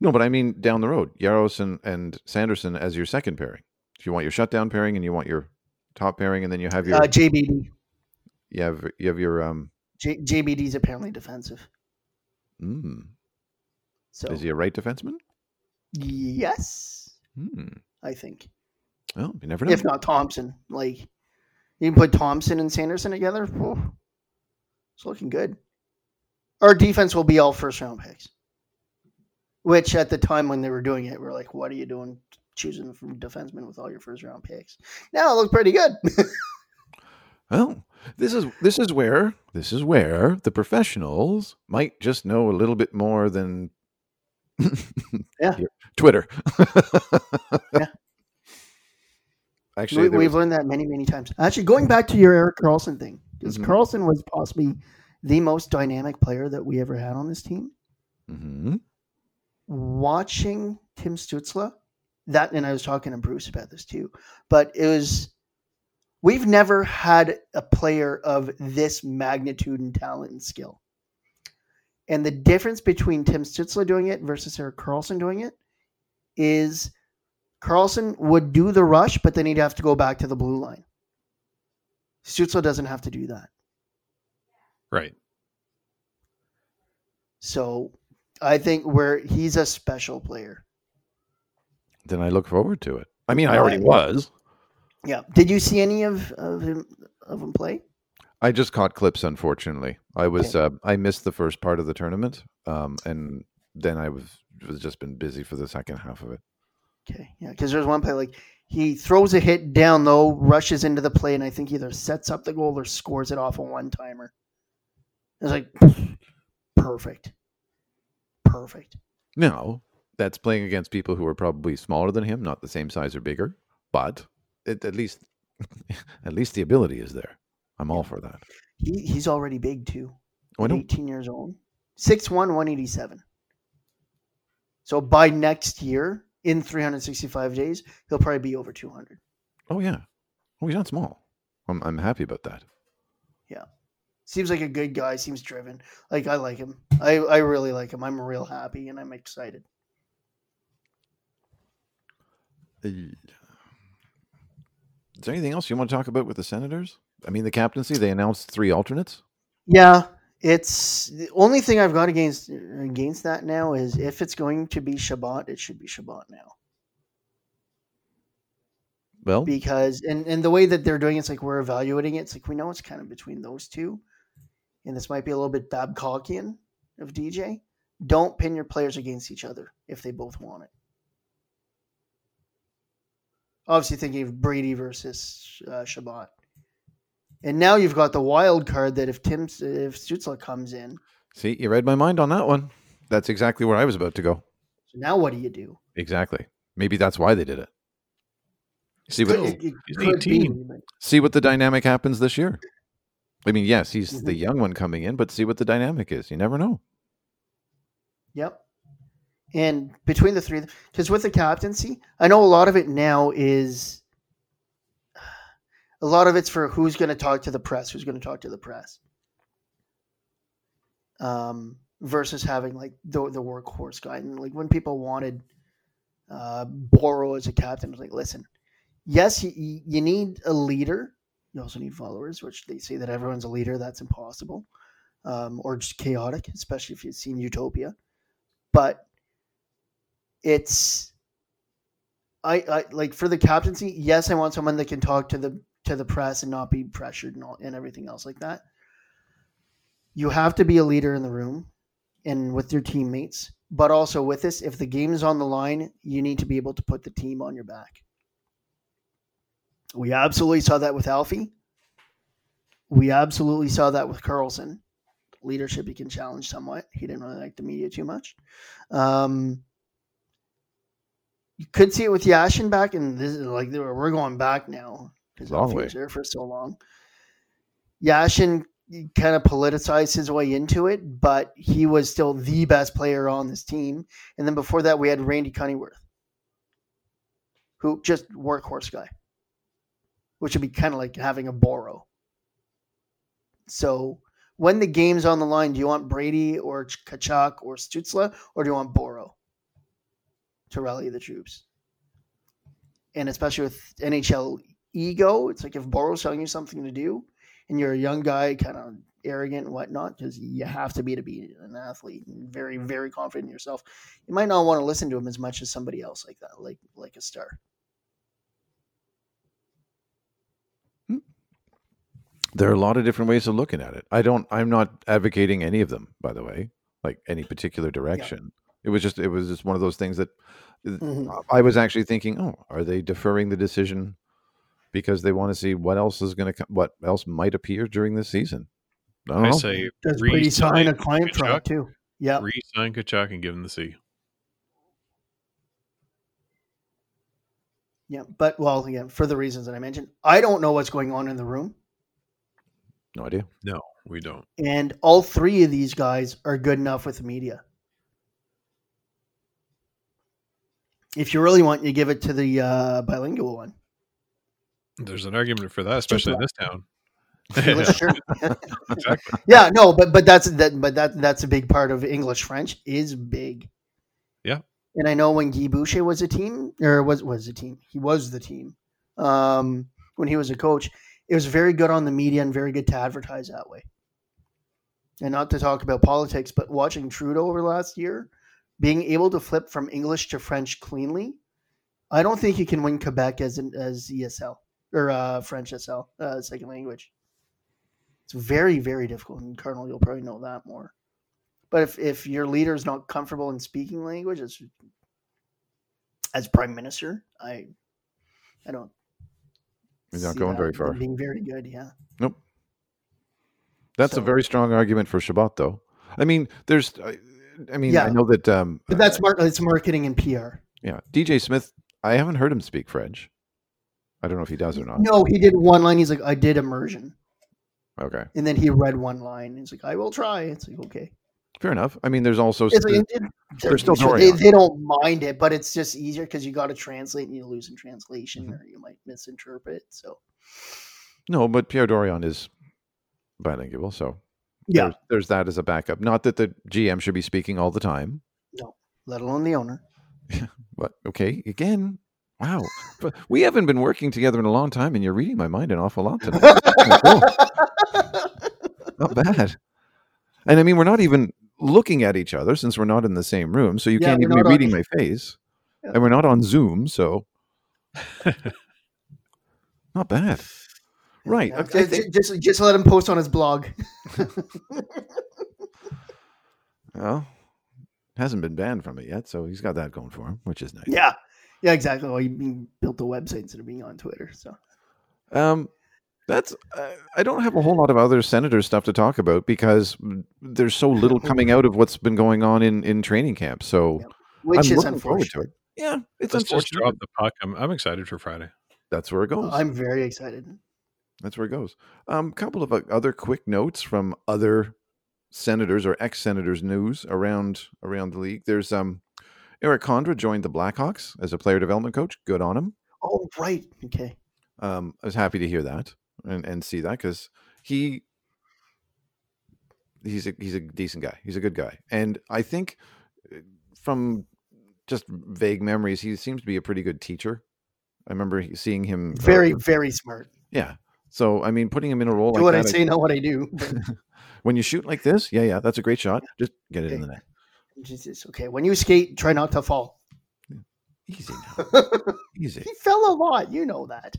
No, but I mean down the road, Jaros and, and Sanderson as your second pairing. If you want your shutdown pairing and you want your top pairing, and then you have your Uh, JBD. you have you have your um. J, JBD's apparently defensive. Mm, So Is he a right defenseman? yes, Hmm. I think. Well, you never know. If not Thomson, like you can put Thomson and Sanderson together. whew, it's looking good. Our defense will be all first round picks. Which at the time when they were doing it, we are like, "What are you doing, choosing from defensemen with all your first round picks?" Now it looks pretty good. (laughs) Well, this is this is where this is where the professionals might just know a little bit more than (laughs) Yeah. Twitter. (laughs) Yeah. Actually, we, we've was- learned that many, many times. Actually, going back to your Erik Karlsson thing, because Mhm. Karlsson was possibly the most dynamic player that we ever had on this team. Mhm. Watching Tim Stützle, that, and I was talking to Bruce about this too, but it was, we've never had a player of this magnitude and talent and skill. And the difference between Tim Stützle doing it versus Erik Karlsson doing it is Karlsson would do the rush, but then he'd have to go back to the blue line. Stützle doesn't have to do that. Right. So I think where he's a special player. Then I look forward to it. I mean, I already was. Yeah. Did you see any of, of him of him play? I just caught clips. Unfortunately, I was uh, I missed the first part of the tournament, um, and then I was was just been busy for the second half of it. Okay. Yeah. Because there's one play like he throws a hit down low, rushes into the play, and I think either sets up the goal or scores it off a one timer. It's like perfect. Perfect. No, that's playing against people who are probably smaller than him, not the same size or bigger, but it, at least (laughs) at least the ability is there. I'm all for that. He, he's already big too. Oh, know. 18 years old. 6'1, 187. So by next year, in 365 days, he'll probably be over 200. Oh yeah. Oh, he's not small. I'm I'm happy about that. Yeah, seems like a good guy. Seems driven. Like I like him. I, I really like him. I'm real happy and I'm excited. Uh, Is there anything else you want to talk about with the Senators? I mean, the captaincy. They announced three alternates. Yeah, it's the only thing I've got against against that now is if it's going to be Chabot, it should be Chabot now. Well, because and and the way that they're doing it's like we're evaluating it. It's like we know it's kind of between those two, and this might be a little bit Babcockian of DJ. Don't pin your players against each other if they both want it. Obviously, thinking of Brady versus uh, Chabot, and now you've got the wild card that if Tim if Stützle comes in, see, you read my mind on that one. That's exactly where I was about to go. so now what do you do? Exactly. Maybe that's why they did it. See what It- it he's be, 18. but- see what the dynamic happens this year. I mean, yes, he's the Mhm. young one coming in, but see what the dynamic is. You never know. Yep. And between the three, because with the captaincy, I know a lot of it now is a lot of it's for who's going to talk to the press, who's going to talk to the press, um, versus having like the the workhorse guy. And like when people wanted uh, Boro as a captain, I was like, listen, yes, you, you need a leader. You also need followers, which they say that everyone's a leader. That's impossible, um, or just chaotic, especially if you've seen Utopia but it's I, I like for the captaincy yes i want someone that can talk to the to the press and not be pressured and, all, and everything else like that. You have to be a leader in the room and with your teammates but also with this if the game is on the line you need to be able to put the team on your back. We absolutely saw that with alfie. We absolutely saw that with Karlsson. Leadership he can challenge somewhat. He didn't really like the media too much. Um, you could see it with Yashin back, and this is like we're going back now because Long way. for so long. Yashin kind of politicized his way into it, but he was still the best player on this team. And then before that, we had Randy Cunneyworth, who just workhorse guy, which would be kind of like having a Boro. So when the game's on the line, do you want Brady or Ch- Tkachuk or Stützle, or do you want Boro to rally the troops? And especially with NHL ego, it's like if Boro's telling you something to do, and you're a young guy, kind of arrogant and whatnot, because you have to be to be an athlete and very, very confident in yourself. You might not want to listen to him as much as somebody else like that, like like a star. There are a lot of different ways of looking at it. I don't. I'm not advocating any of them, by the way, like any particular direction. It was just. It was just one of those things that Mhm. I was actually thinking. Oh, are they deferring the decision because they want to see what else is going to come? What else might appear during this season? I don't I know. say Does Brady sign a re-sign client Tkachuk, too? Yeah. re-sign Tkachuk and give him the C. Yeah, but well, again, for the reasons that I mentioned, I don't know what's going on in the room, no idea. No, we don't. and all three of these guys are good enough with the media. If you really want, you give it to the uh, bilingual one. There's an argument for that, especially in this town. (laughs) English, sure. (laughs) exactly. yeah, no, but but that's that, but that that's a big part of English French is big. Yeah. and I know when Guy Boucher was a team or was was a team, he was the team. Um, when he was a coach, it was very good on the media and very good to advertise that way. And not to talk about politics, but watching Trudeau over the last year, being able to flip from English to French cleanly, I don't think you can win Quebec as an, as ESL or uh, French SL uh, second language. It's very, very difficult. And Cardinal, you'll probably know that more. But if, if your leader is not comfortable in speaking language as as prime minister, I I don't. He's not going very far. Being very good, yeah. Nope. That's a very strong argument for Chabot, though. I mean, there's. I, I mean, I know that. Um, But that's mar- it's marketing and PR. yeah. DJ Smith. I haven't heard him speak French. I don't know if he does or not. No, he did one line. He's like, I did immersion. Okay. And then he read one line. He's like, "I will try." It's like, okay. Fair enough. I mean, there's also like, st- it- it- there's still they, they don't mind it, but it's just easier because you got to translate and you lose in translation, Mm-hmm. or you might misinterpret. So no, but Pierre Dorion is bilingual, so yeah, there's, there's that as a backup. Not that the GM should be speaking all the time, No, let alone the owner. (laughs) but okay. Again, wow, but we haven't been working together in a long time, and you're reading my mind an awful lot tonight. Cool. (laughs) not bad. And I mean, we're not even looking at each other since we're not in the same room, so you Yeah, can't even be on- reading my (laughs) face, Yeah. and we're not on Zoom, so (laughs) not bad. Right. Yeah, okay, just, just just let him post on his blog. Well, hasn't been banned from it yet, so he's got that going for him, which is nice. yeah, yeah, exactly. Well, he he built a website instead of being on Twitter. So Um, that's uh, I don't have a whole lot of other senator stuff to talk about because there's so little coming out of what's been going on in in training camp. So Yep. which I'm is looking forward to unfortunate. it. Yeah, it's Let's just unfortunate. drop the puck. I'm, I'm excited for Friday. That's where it goes. I'm very excited. That's where it goes. A um, couple of uh, other quick notes from other senators or ex senators news around around the league. There's um Erik Condra joined the Blackhawks as a player development coach. Good on him. Oh right, okay. um, I was happy to hear that and, and see that because he he's a he's a decent guy. He's a good guy, and I think uh, from just vague memories, he seems to be a pretty good teacher. I remember seeing him uh, Very very smart. yeah. So I mean, putting him in a role Do like what that, I say, not what I do. (laughs) when you shoot like this, yeah, yeah, that's a great shot. Just get it in the net. Jesus, okay. When you skate, try not to fall. Easy now, (laughs) easy. he fell a lot. You know that.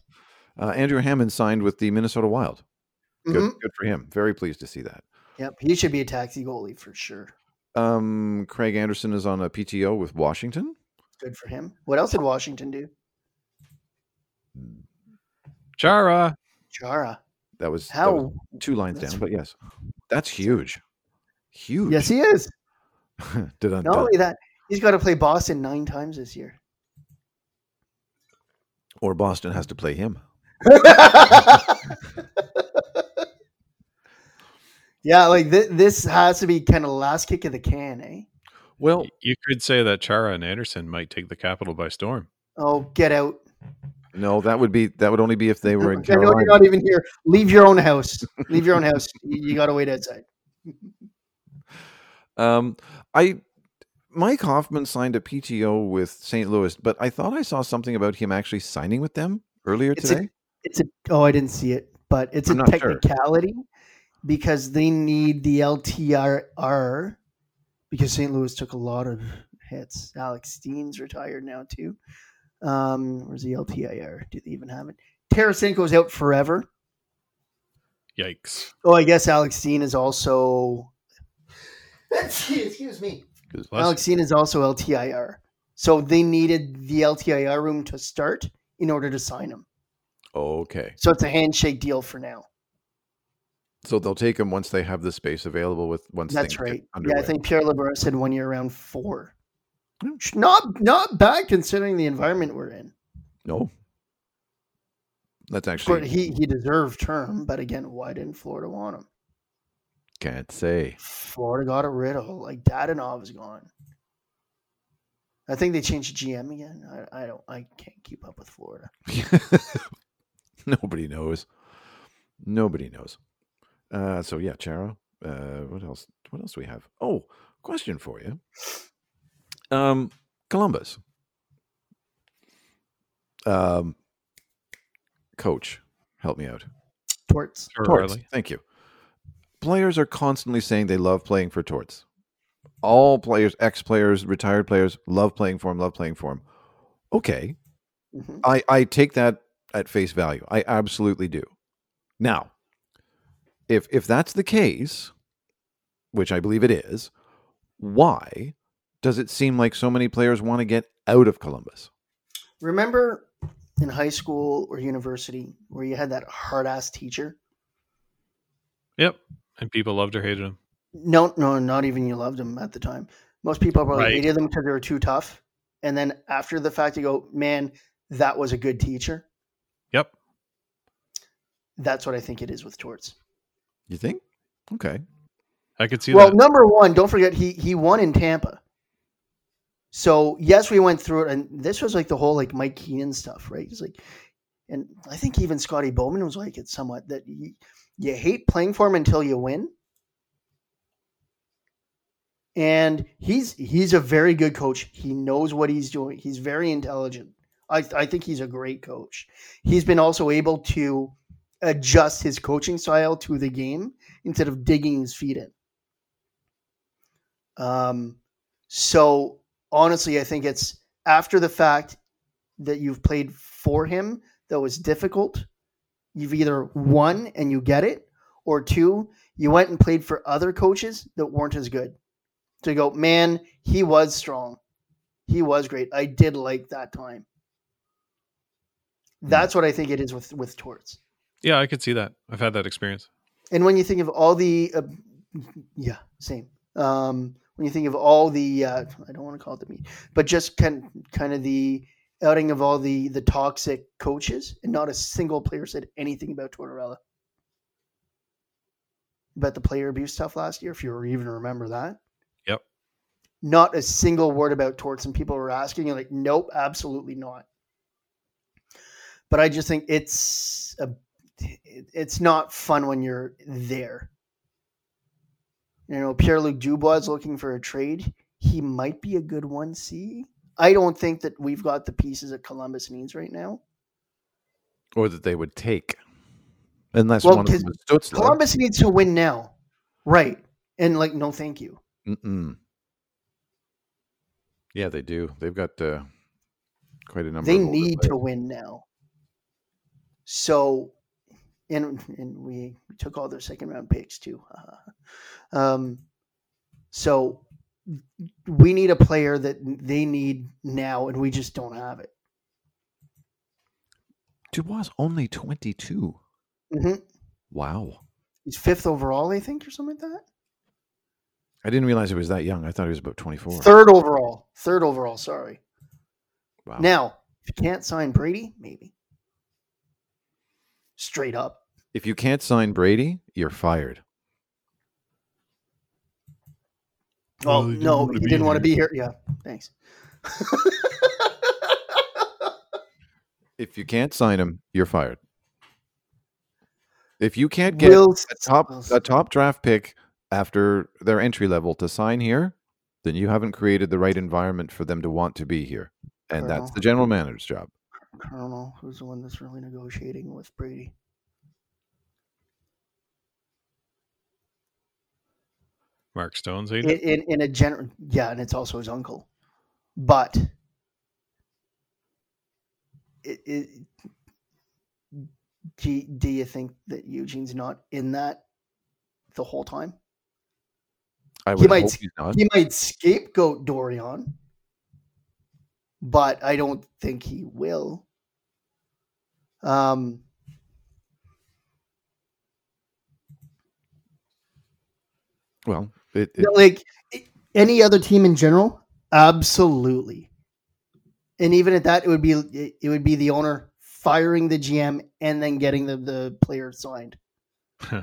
Uh, Andrew Hammond signed with the Minnesota Wild. Good, Mhm. good for him. Very pleased to see that. Yep, he should be a taxi goalie for sure. Um, Craig Anderson is on a PTO with Washington. Good for him. What else did Washington do? Chara. Chara. That was, that How? was two lines That's- down, but yes, that's huge. Huge. Yes, he is. (laughs) Not only that, he's got to play Boston nine times this year. or Boston has to play him. (laughs) yeah, like th- this has to be kind of last kick of the can, eh? Well, You could say that Chara and Anderson might take the capital by storm. Oh, get out! no, that would be that would only be if they were in (laughs) I know you're not even here. Leave your own house. Leave your own house. You, you got to wait outside. Um, I Mike Hoffman signed a PTO with St. Louis, but I thought I saw something about him actually signing with them earlier It's a- today. It's a oh, I didn't see it, but it's I'm a not sure. technicality because they need the LTRR because St. Louis took a lot of hits. Alex Steen's retired now too. Um, where's the LTIR? Do they even have it? Tarasenko's out forever. Yikes. Oh, I guess Alex Steen is also. Excuse me. Because Bless Alex Steen is also LTIR. So they needed the LTIR room to start in order to sign him. okay, So it's a handshake deal for now. so they'll take him once they have the space available. With once That's right. Yeah, I think Pierre LeBrun said one year around four. Not not bad considering the environment we're in. no, that's actually course, he he deserved term, but again, why didn't Florida want him? Can't say. Florida got a riddle. Like Dadonov is gone. I think they changed the GM again. I, I don't. I can't keep up with Florida. (laughs) Nobody knows. Nobody knows. Uh, so yeah, Charo. Uh, what else? What else do we have? Oh, question for you. Um, Columbus. Um, coach, help me out. Torts. Torts. Thank you. Players are constantly saying they love playing for Torts. All players, ex players, retired players, love playing for him. Love playing for him. Okay, Mhm. I, I take that at face value. I absolutely do. Now, if if that's the case, which I believe it is, why does it seem like so many players want to get out of Columbus? Remember in high school or university where you had that hard ass teacher? Yep. And people loved or hated him. No, no, not even you loved them at the time. Most people probably Right. hated them because they were too tough. And then after the fact, you go, man, that was a good teacher. Yep. That's what I think it is with Torts. You think? Okay. I could see well, that. number one, don't forget he he won in Tampa. So yes, we went through it, and this was like the whole like Mike Keenan stuff, right? He's like, and I think even Scotty Bowman was like it somewhat that you, you hate playing for him until you win. And he's he's a very good coach. He knows what he's doing. He's very intelligent. I I think he's a great coach. He's been also able to adjust his coaching style to the game instead of digging his feet in. Um, so honestly, I think it's after the fact that you've played for him that was difficult. You've either won and you get it, or two, you went and played for other coaches that weren't as good. To go, man, he was strong. He was great. I did like that time. That's what I think it is with with Torts. yeah, I could see that. I've had that experience. And when you think of all the, uh, yeah, same. Um, when you think of all the, uh, I don't want to call it the meat, but just kind kind of the outing of all the the toxic coaches, and not a single player said anything about Tortorella. About the player abuse stuff last year, if you even remember that. Yep. Not a single word about torts, and people were asking, like, nope, absolutely not. But I just think it's a, it's not fun when you're there. You know, Pierre Luc Dubois is looking for a trade. He might be a good one. See, I don't think that we've got the pieces that Columbus needs right now. Or that they would take. Unless Well, one of them is Columbus needs to win now, right? And like, no, thank you. Mm-mm. Yeah, they do. They've got uh, quite a number. They need to win now. So, and and we, we took all their second round picks too. (laughs) um, so we need a player that they need now, and we just don't have it. Dubois only twenty-two. hmm Wow. He's fifth overall, I think, or something like that. I didn't realize he was that young. I thought he was about twenty-four. Third overall. Third overall. Sorry. Wow. Now, if you can't sign Brady, maybe straight up. if you can't sign Brady, you're fired. Oh Well, he no, wanna he didn't want to be here. Yeah, thanks. (laughs) If you can't sign him, you're fired. If you can't get Will a top a top draft pick after their entry level to sign here, then you haven't created the right environment for them to want to be here. And that's the general manager's job. Colonel, who's the one that's really negotiating with Brady? Mark Stone's In, agent. in, in a general, yeah, and it's also his uncle. But it, it, do, do you think that Eugene's not in that the whole time? I He might- hope he's not. He might scapegoat Dorion, but I don't think he will. Um, Well, it, it- like any other team in general, absolutely. And even at that, it would be it it would be the owner firing the GM and then getting the the player signed. (laughs)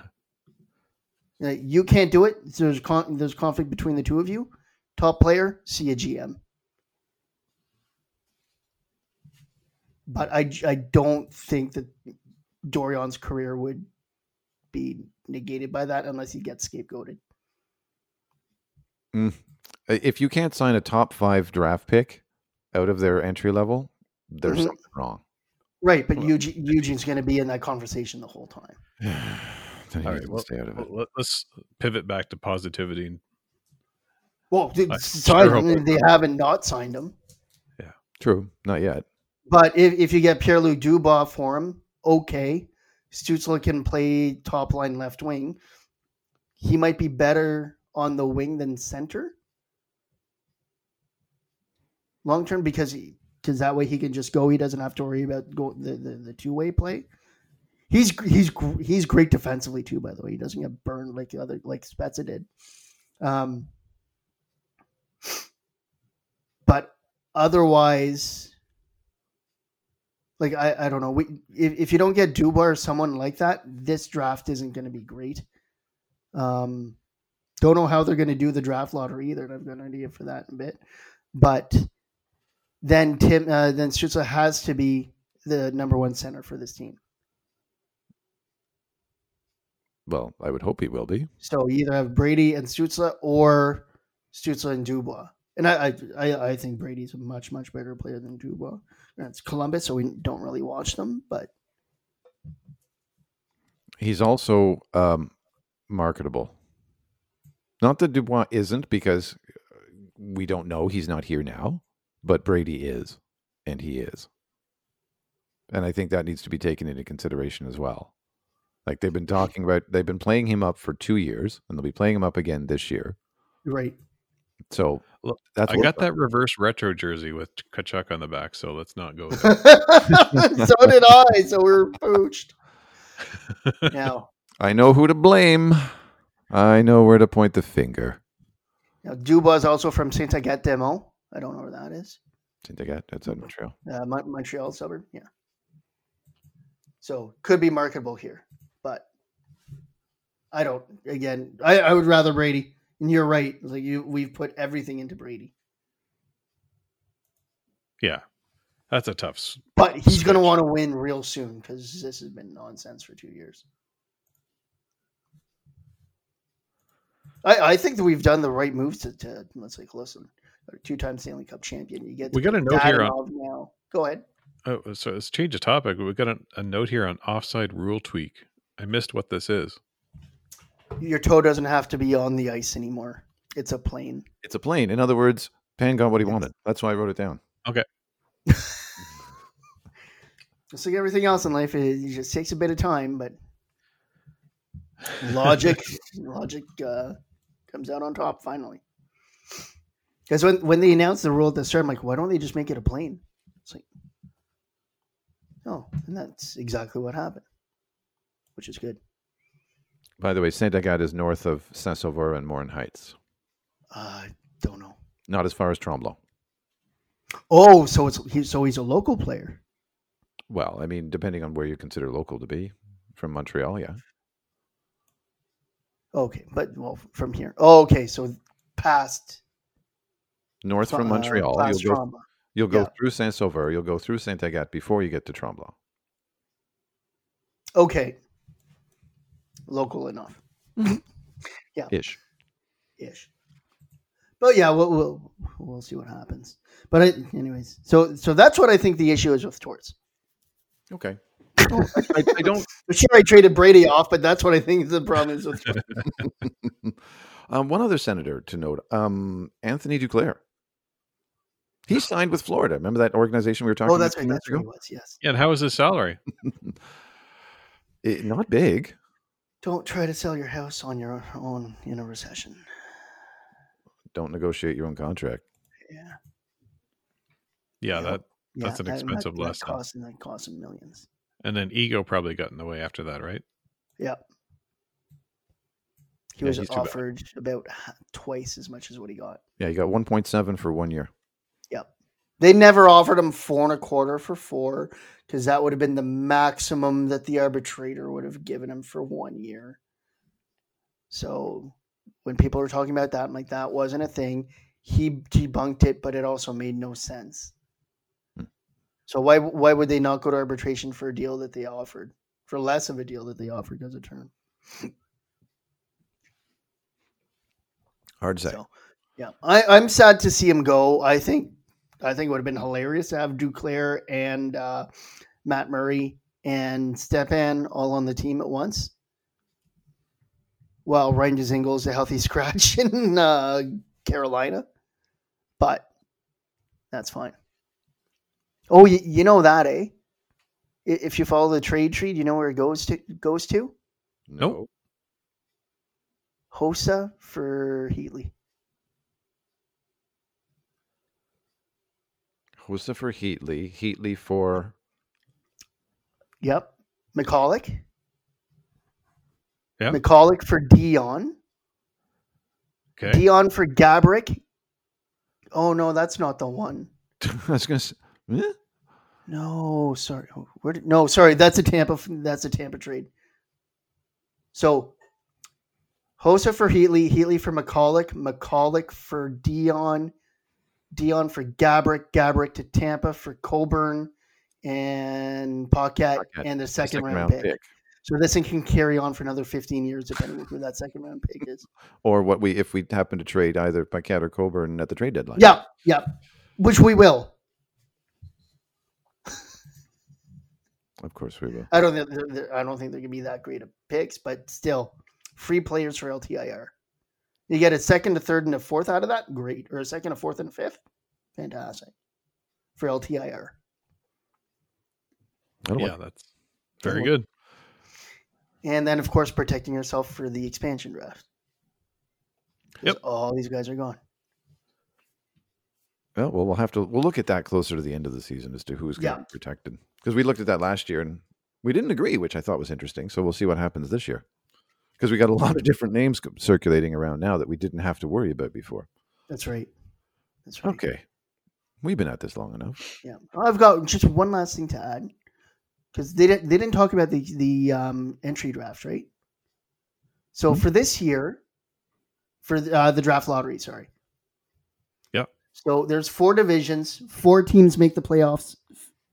You can't do it. There's con- there's conflict between the two of you. Top player, see a GM. But I, I don't think that Dorion's career would be negated by that unless he gets scapegoated. If you can't sign a top five draft pick out of their entry level, there's Mhm. something wrong. Right, but Well- Eugene, Eugene's going to be in that conversation the whole time. (sighs) then he All needs right, to well, stay out of it. well, let- let's pivot back to positivity. Well, dude, I sorry, sure they haven't not signed him. Yeah, true, not yet. But if, if you get Pierre Luc Dubois for him, okay. Stützle can play top line left wing. He might be better on the wing than center long term because he because that way he can just go. He doesn't have to worry about go the, the, the two way play. He's he's he's great defensively too. By the way, he doesn't get burned like the other like Spezza did. Um, but otherwise, like I, I don't know. We if, if you don't get Dubois or someone like that, this draft isn't going to be great. Um, don't know how they're going to do the draft lottery either. And I've got an idea for that in a bit. But then Tim, uh, then Stützle has to be the number one center for this team. Well, I would hope he will be. So you either have Brady and Stützle or Stützle and Dubois. And I, I, I, I think Brady's a much, much better player than Dubois. And it's Columbus, so we don't really watch them, but He's also um, marketable. Not that Dubois isn't, because we don't know. He's not here now, but Brady is, and he is. And I think that needs to be taken into consideration as well. Like they've been talking about, they've been playing him up for two years, and they'll be playing him up again this year. right. So Look, that's I got it. that reverse retro jersey with Tkachuk on the back, so let's not go there. (laughs) so did I. So we're pooched. (laughs) Now, I know who to blame. I know where to point the finger. now Dubois is also from Saint Agathe des Monts. I don't know where that is. Saint Agathe, that's in Montreal. Uh, Mon- Montreal suburb. Yeah. So could be marketable here, but I don't. Again, I, I would rather Brady. And you're right. Like you, we've put everything into Brady, yeah, that's a tough. but he's going to want to win real soon because this has been nonsense for two years. I, I think that we've done the right moves to, to let's like listen, a two-time Stanley Cup champion. You get We got a note here on- now. Go ahead. Oh, so let's change the topic. We've got a, a note here on offside rule tweak. I missed what this is. Your toe doesn't have to be on the ice anymore. It's a plane. It's a plane. In other words, Pan got what he Yes. wanted. That's why I wrote it down. Okay. (laughs) just like everything else in life, it just takes a bit of time, but (laughs) logic, logic uh, comes out on top finally. Because when when they announced the rule at the start, I'm like, why don't they just make it a plane? It's like, oh, and that's exactly what happened, which is good. By the way, Saint Agathe is north of Saint Sauveur and Morin Heights. I don't know. Not as far as Tremblant. Oh, so it's he, so he's a local player. Well, I mean, depending on where you consider local to be, from Montreal, yeah. Okay, but well, from here. Oh, okay, so past North from uh, Montreal, past you'll go, Tromba. you'll go yeah. through Saint Sauveur, you'll go through Saint Agathe before you get to Tremblant. Okay, local enough. (laughs) Yeah, ish. ish. But yeah, we'll, we'll we'll see what happens. But I, anyways, so so that's what I think the issue is with Torts. Okay. I, I, I don't. Sure, I traded Brady off, but that's what I think the problem is with. (laughs) (laughs) Um, one other senator to note, um, Anthony Duclair. He signed with Florida. Remember that organization we were talking oh, about that's a right. That's what it was. Yes. Yeah, and how is his salary? (laughs) It- not big. Don't try to sell your house on your own in a recession. Don't negotiate your own contract. Yeah. Yeah, Yeah. that Yeah, That's an that- expensive that, that lesson. Cost, that cost him millions. And then ego probably got in the way after that, right? Yep. He Yeah, was he's offered about twice as much as what he got. Yeah, you got 1.7 for one year. Yep. They never offered him four and a quarter for four because that would have been the maximum that the arbitrator would have given him for one year. So when people were talking about that, I'm like, that wasn't a thing. He debunked it, but it also made no sense. So why why would they not go to arbitration for a deal that they offered for less of a deal that they offered as a term? Hard to say. So, yeah, I, I'm sad to see him go. I think I think it would have been hilarious to have Duclair and uh, Matt Murray and Stepan all on the team at once. While Ryan Dzingel is a healthy (laughs) scratch in uh, Carolina, but that's fine. Oh, you, you know that, eh? If you follow the trade tree, do you know where it goes to? Goes to Nope. Hossa for Heatley. Hossa for Heatley. Heatley for Yep. Michalek. Yeah. Michalek for Dion. Okay. Dion for Gaborik. Oh no, that's not the one. (laughs) I was going to say, eh? No, sorry. Where did, no, sorry. That's a Tampa. That's a Tampa trade. So Hossa for Heatley, Heatley for Michalek, Michalek for Dion, Dion for Gaborik, Gaborik to Tampa for Coburn and Paquette, Paquette, and the The second, second round, pick. So this thing can carry on for another 15 years, depending on who that second round pick is. (laughs) or what we if we happen to trade either Paquette or Coburn at the trade deadline. Yeah, yeah, which we will. Of course we will. I don't think they're- they're- I don't think they're gonna be that great of picks, but still, free players for LTIR. You get a second, a third, and a fourth out of that, great. Or a second, a fourth, and a fifth, fantastic for LTIR. I Yeah, like- that's very Yeah. good. And then, of course, protecting yourself for the expansion draft. Yep. All these guys are gone. Well, well, we'll have to we'll look at that closer to the end of the season as to who's going to Yeah. be protected because we looked at that last year and we didn't agree, which I thought was interesting. So we'll see what happens this year because we got a lot of different names circulating around now that we didn't have to worry about before. That's right. That's right. Okay, we've been at this long enough. Yeah, I've got just one last thing to add because they didn't they didn't talk about the the um, entry draft, right? So Mhm. for this year, for the, uh, the draft lottery, sorry. So there's four divisions. Four teams make the playoffs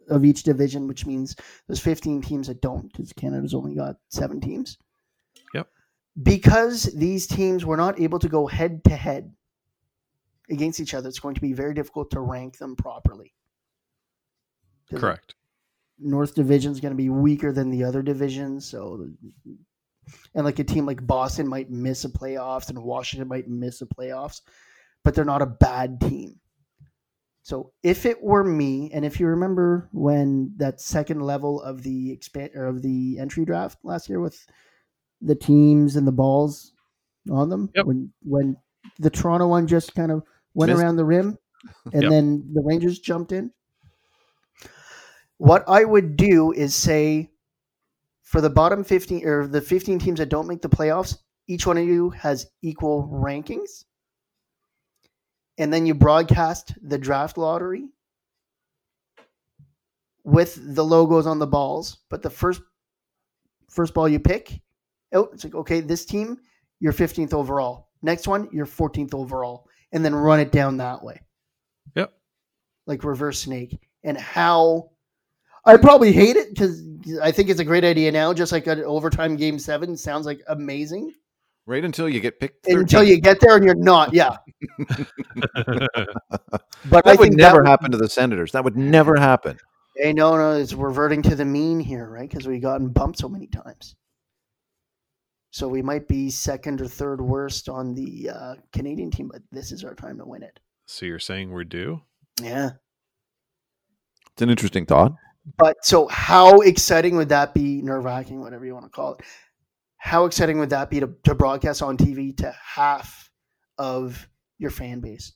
of each division, which means there's 15 teams that don't because Canada's only got seven teams. Yep. Because these teams were not able to go head to head against each other, it's going to be very difficult to rank them properly. Correct. North Division is going to be weaker than the other divisions. So, and like a team like Boston might miss a playoffs, and Washington might miss a playoffs, but they're not a bad team. So, if it were me, and if you remember when that second level of the expand or of the entry draft last year with the teams and the balls on them, Yep. when when the Toronto one just kind of went Missed. around the rim, (laughs) and Yep. then the Rangers jumped in. What I would do is say for the bottom 15 or the 15 teams that don't make the playoffs, each one of you has equal rankings. And then you broadcast the draft lottery with the logos on the balls, but the first first ball you pick, oh, it's like okay, this team, you're 15th overall. Next one, you're 14th overall, and then run it down that way Yep. like reverse snake and how I probably hate it because I think it's a great idea now. Just like an overtime game seven sounds like amazing Right until you get picked. until you get there and you're not. Yeah, (laughs) but that I would think never that happen to the Senators. That would never happen. Hey, no, no, it's reverting to the mean here, right? Because we've gotten bumped so many times. So we might be second or third worst on the uh, Canadian team, but this is our time to win it. so you're saying we're due? Yeah. It's an interesting thought. But so, how exciting would that be? Nerve wracking, whatever you want to call it. How exciting would that be to, to broadcast on TV to half of your fan base?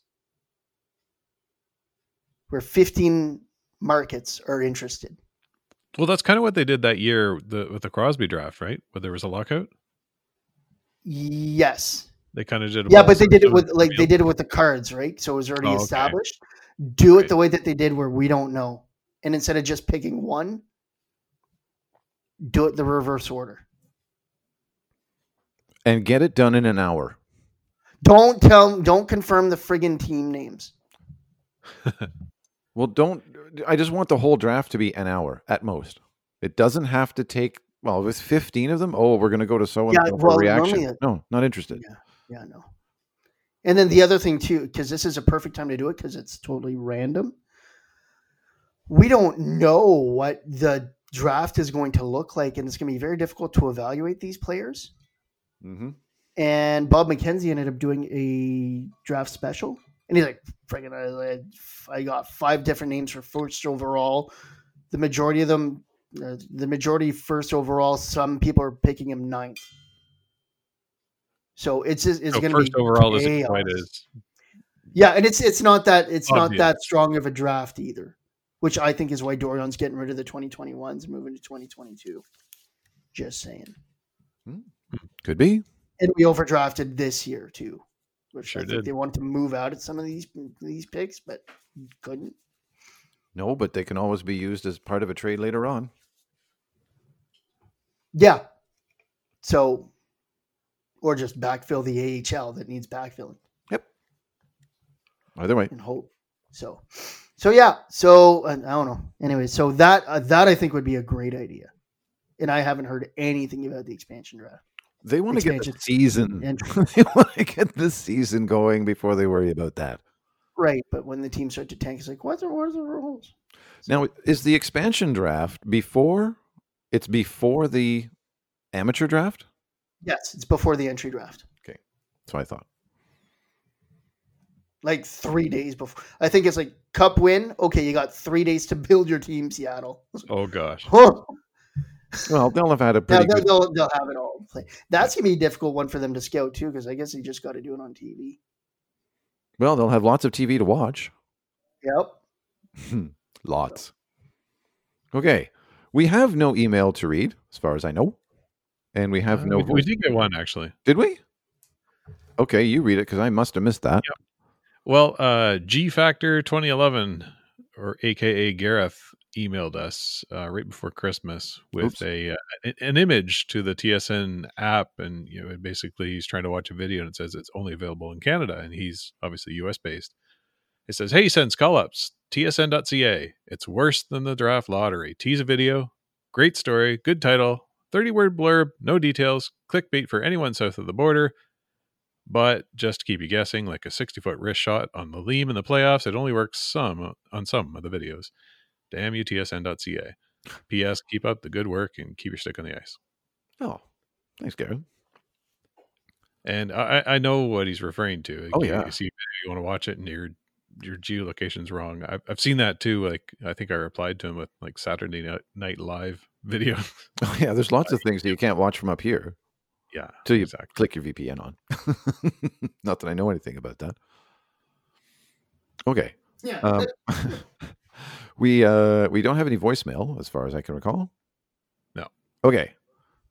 Where 15 markets are interested. Well, that's kind of what they did that year the, with the Crosby draft, right? Where there was a lockout. Yes. They kind of did. Yeah, but they did it with like they did it with the cards, right? So it was already Oh, okay. established. Do it the way that they did where we don't know. And instead of just picking one, do it the reverse order. And get it done in an hour. Don't tell don't confirm the friggin' team names. (laughs) Well, don't. I just want the whole draft to be an hour at most. It doesn't have to take. Well, with fifteen of them, oh, we're going to go to so and so for reaction. normally no, not interested. Yeah, yeah, no. And then the other thing too, because this is a perfect time to do it because it's totally random. We don't know what the draft is going to look like, and it's going to be very difficult to evaluate these players. Mm-hmm. And Bob McKenzie ended up doing a draft special, and he's like, "Friggin', I, I got five different names for first overall. The majority of them, uh, the majority first overall. Some people are picking him ninth. So it's just, it's So going to first be overall isn't quite as Yeah, and it's it's not that it's not that strong of a draft either, which I think is why Dorion's getting rid of the 2021s and moving to 2022. Just saying. Could be. And we overdrafted this year too, which Sure I think did. they wanted to move out at some of these these picks, but couldn't. No, but they can always be used as part of a trade later on. Yeah. So or just backfill the AHL that needs backfilling Yep. Either way, and hope. So, so yeah. So I don't know. Anyway, so that uh, that I think would be a great idea, and I haven't heard anything about the expansion draft. They want to get the season. (laughs) And- they want to get the season going before they worry about that. Right, but when the teams start to tank, it's like, what's the what are the rules? Now, is the expansion draft before? It's before the amateur draft. Yes, it's before the entry draft. Okay, so I thought. Like three days before. I think it's like cup win. Okay, you got three days to build your team, Seattle. Oh gosh. (laughs) Well, they'll have had a Now, pretty they'll, good. they'll, they'll have it all. play. That's gonna be a difficult one for them to scout too, because I guess they just got to do it on TV. Well, they'll have lots of TV to watch. Yep. Lots. Okay, we have no email to read, as far as I know, and we have Uh, no. we, we did get one actually. Did we? Okay, you read it because I must have missed that. Well, uh, G Factor 2011, or AKA Gareth, emailed us uh, right before Christmas with Oops. a uh, an image to the TSN app, and you know, basically he's trying to watch a video, and it says it's only available in Canada, and he's obviously US based. It says, "Hey, sends call ups tsn.ca. It's worse than the draft lottery. Tease a video, great story, good title, 30 word blurb, no details, clickbait for anyone south of the border." But just to keep you guessing, like a 60 foot wrist shot on the Leam in the playoffs, it only works some on some of the videos. Damn you, TSN.ca. P.S. Keep up the good work and keep your stick on the ice. Oh, thanks, Gareth. And I, I know what he's referring to. Like, Oh, you- yeah. You see, you want to watch it and your your geolocation's wrong. I've, I've seen that too. Like I think I replied to him with like Saturday Night, night Live (laughs) video. Oh yeah, there's lots of things that you can't watch from up here yeah, till you exactly. click your VPN on. (laughs) Not that I know anything about that. Okay. Yeah. Um, (laughs) we uh we don't have any voicemail as far as I can recall. No. Okay.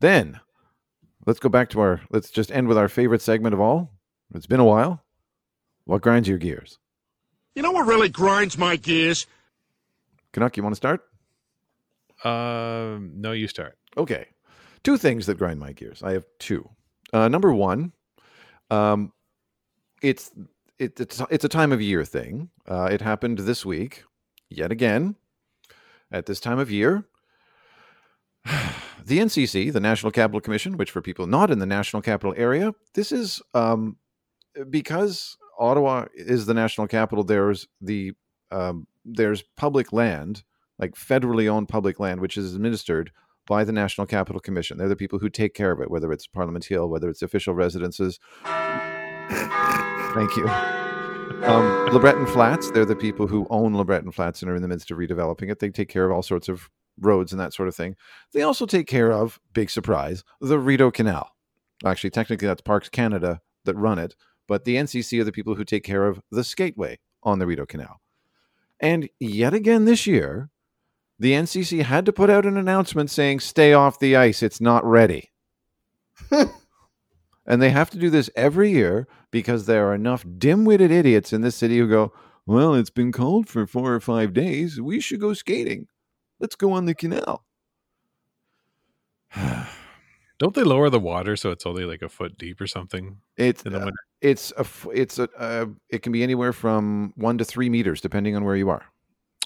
Then let's go back to our let's just end with our favorite segment of all. It's been a while. What grinds your gears? You know what really grinds my gears? Canuck, you want to start? Um, no, you start. Okay. Two things that grind my gears. I have two. Uh, number one, um, it's it, it's it's a time of year thing. Uh, it happened this week, yet again. At this time of year, (sighs) the NCC, the National Capital Commission, which for people not in the National Capital area, this is um, because Ottawa is the national capital. There's the um, there's public land, like federally owned public land, which is administered by the National Capital Commission. They're the people who take care of it, whether it's Parliament Hill, whether it's official residences. (coughs) Thank you. Um, LeBreton Flats, they're the people who own LeBreton Flats and are in the midst of redeveloping it. They take care of all sorts of roads and that sort of thing. They also take care of, big surprise, the Rideau Canal. Actually, technically, that's Parks Canada that run it, but the NCC are the people who take care of the skateway on the Rideau Canal. And yet again this year, the NCC had to put out an announcement saying, stay off the ice, it's not ready. (laughs) and they have to do this every year because there are enough dim witted idiots in this city who go, well, it's been cold for four or five days. We should go skating. Let's go on the canal. (sighs) Don't they lower the water so it's only like a foot deep or something It's uh, it's a it's a uh, it can be anywhere from one to three meters depending on where you are.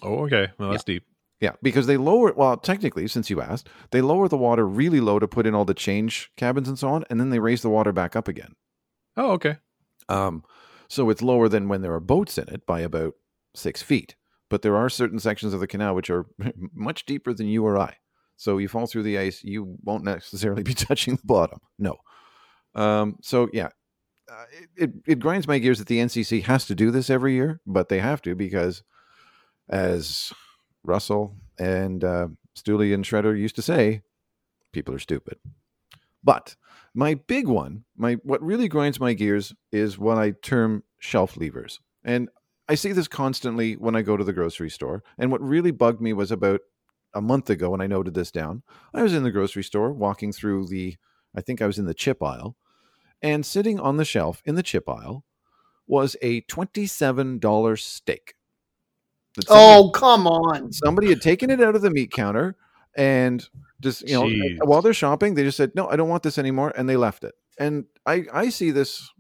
Oh, okay. Well, that's deep. Yeah, because they lower well, technically, since you asked, they lower the water really low to put in all the change cabins and so on, and then they raise the water back up again. Oh, okay. Um, so it's lower than when there are boats in it by about six feet. But there are certain sections of the canal which are (laughs) much deeper than you or I. So you fall through the ice, you won't necessarily (laughs) be touching the bottom. No. Um, so yeah, uh, it, it it grinds my gears that the NCC has to do this every year, but they have to because, as Russell and uh, Stooley and Shredder used to say, people are stupid. But my big one, my what really grinds my gears is what I term shelf levers. And I see this constantly when I go to the grocery store. And what really bugged me was about a month ago when I noted this down. I was in the grocery store walking through the I think I was in the chip aisle, and sitting on the shelf in the chip aisle was a $27 steak. That somebody- oh, come on. somebody had taken it out of the meat counter and just you know Jeez. while they're shopping they just said no i don't want this anymore and they left it and I I see this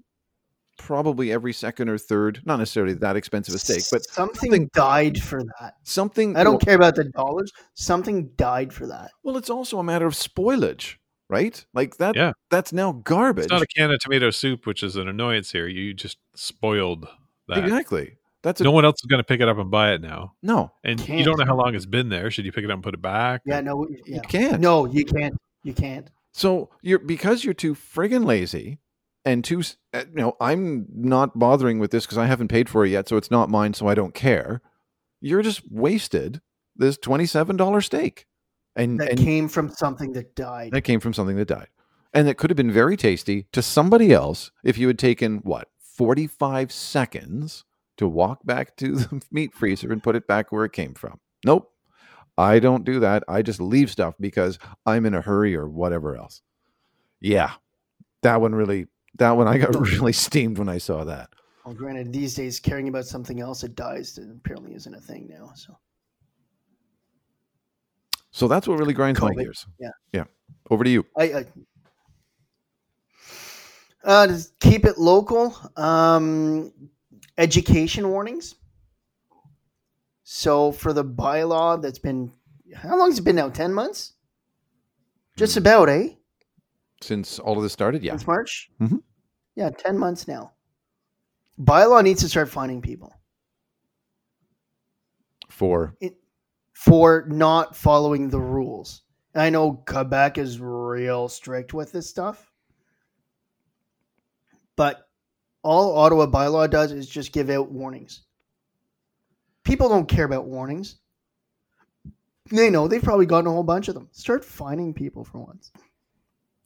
probably every second or third, not necessarily that expensive a steak, but something, something- died for that. something. I don't well, care about the dollars. Something died for that. Well, it's also a matter of spoilage, right? Like that. Yeah. that's now garbage. It's not a can of tomato soup, which is an annoyance here. You just spoiled that. exactly. That's a, No one else is going to pick it up and buy it now. no. And you Can't. don't know how long it's been there. Should you pick it up and put it back? Yeah, no, yeah. You can't. No, you can't. You can't. So you're because you're too friggin' lazy and too, s- uh, you know, I'm not bothering with this because I haven't paid for it yet, so it's not mine, so I don't care. You're just wasted this twenty-seven dollar steak, and That and came from something that died. that came from something that died, and that could have been very tasty to somebody else if you had taken what forty-five seconds to walk back to the (laughs) meat freezer and put it back where it came from. Nope. I don't do that. I just leave stuff because I'm in a hurry or whatever else. Yeah. That one really that one I got (laughs) really steamed when I saw that. Well, granted, these days caring about something else that dies apparently isn't a thing now. So So that's what really grinds my gears. yeah. Yeah. Over to you. I, I uh, keep it local. Um, education warnings. So for the bylaw that's been how long has it been now? Ten months. Just about, eh? Since all of this started, yeah. Since March. Mhm. Yeah, ten months now. Bylaw needs to start finding people For for not following the rules. I know Quebec is real strict with this stuff, but all Ottawa bylaw does is just give out warnings. People don't care about warnings. They know they've probably gotten a whole bunch of them. Start finding people for once.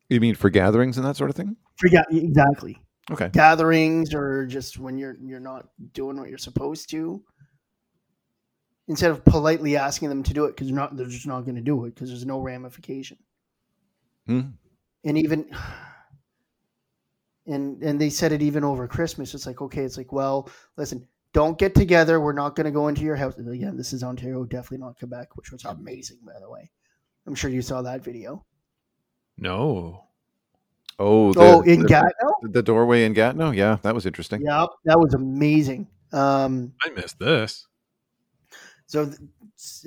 you mean for gatherings and that sort of thing? Forget exactly Okay. gatherings or just when you're you're not doing what you're supposed to. Instead of politely asking them to do it because they're not, they're just not going to do it because there's no ramification. Hmm. And even, and and they said it even over Christmas. It's like okay, it's like well, listen, don't get together. We're not going to go into your house. And again, this is Ontario, definitely not Quebec, which was amazing by the way. I'm sure you saw that video. No. Oh, the, oh, in the, Gatineau, the doorway in Gatineau? Yeah, that was interesting. yeah, that was amazing. Um, I missed this. So th-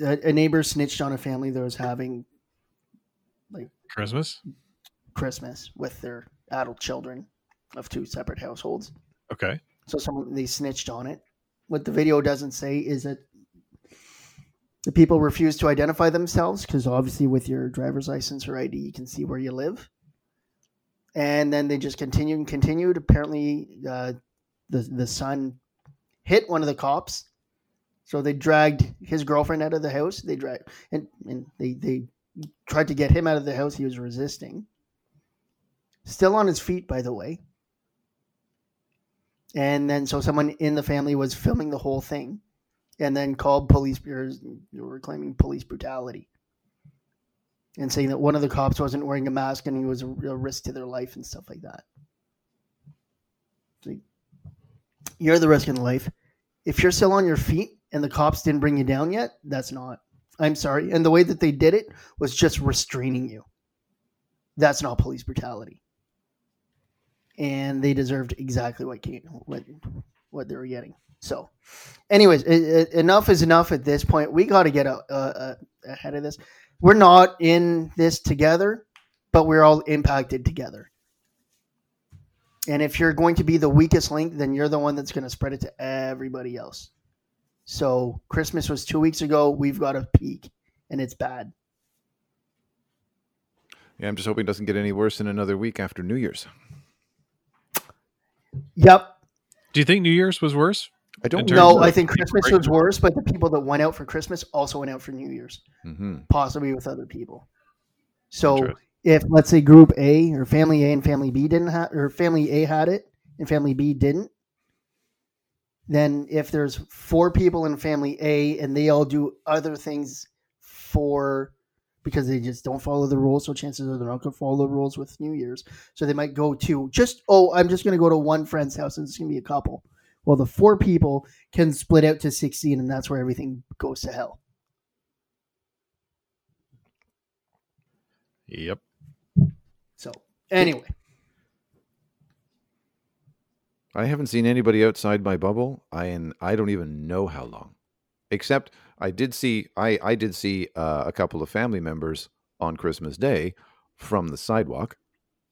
a, a neighbor snitched on a family that was having like Christmas? Christmas with their adult children of two separate households. Okay. So someone they snitched on it. What the video doesn't say is that the people refuse to identify themselves because obviously with your driver's license or ID you can see where you live. And then they just continued and continued. Apparently, uh, the the son hit one of the cops, so they dragged his girlfriend out of the house. They dragged and and they they tried to get him out of the house. He was resisting. Still on his feet, by the way. And then so someone in the family was filming the whole thing, and then called police bureaus. They were claiming police brutality, and saying that one of the cops wasn't wearing a mask and he was a real risk to their life and stuff like that. So you're the risk in life. If you're still on your feet and the cops didn't bring you down yet, that's not. I'm sorry. And the way that they did it was just restraining you. That's not police brutality. And they deserved exactly what came, what what they were getting. So, anyways, it, it, enough is enough at this point. We got to get a, a, a, ahead of this. We're not in this together, but we're all impacted together. And if you're going to be the weakest link, then you're the one that's going to spread it to everybody else. So Christmas was two weeks ago. We've got a peak, and it's bad. Yeah, I'm just hoping it doesn't get any worse in another week after New Year's. Yep. Do you think New Year's was worse? I don't In terms No, of I think Christmas was worse, but the people that went out for Christmas also went out for New Year's, hmm possibly with other people. So if let's say Group A or Family A and Family B didn't have, or Family A had it and Family B didn't, then if there's four people in Family A and they all do other things for because they just don't follow the rules, so chances are they're not going to follow the rules with New Year's. So they might go to just oh, I'm just going to go to one friend's house and it's going to be a couple. Well, the four people can split out to 16, and that's where everything goes to hell. Yep. So, anyway, I haven't seen anybody outside my bubble. I and I don't even know how long. Except I did see I I did see uh, a couple of family members on Christmas Day from the sidewalk.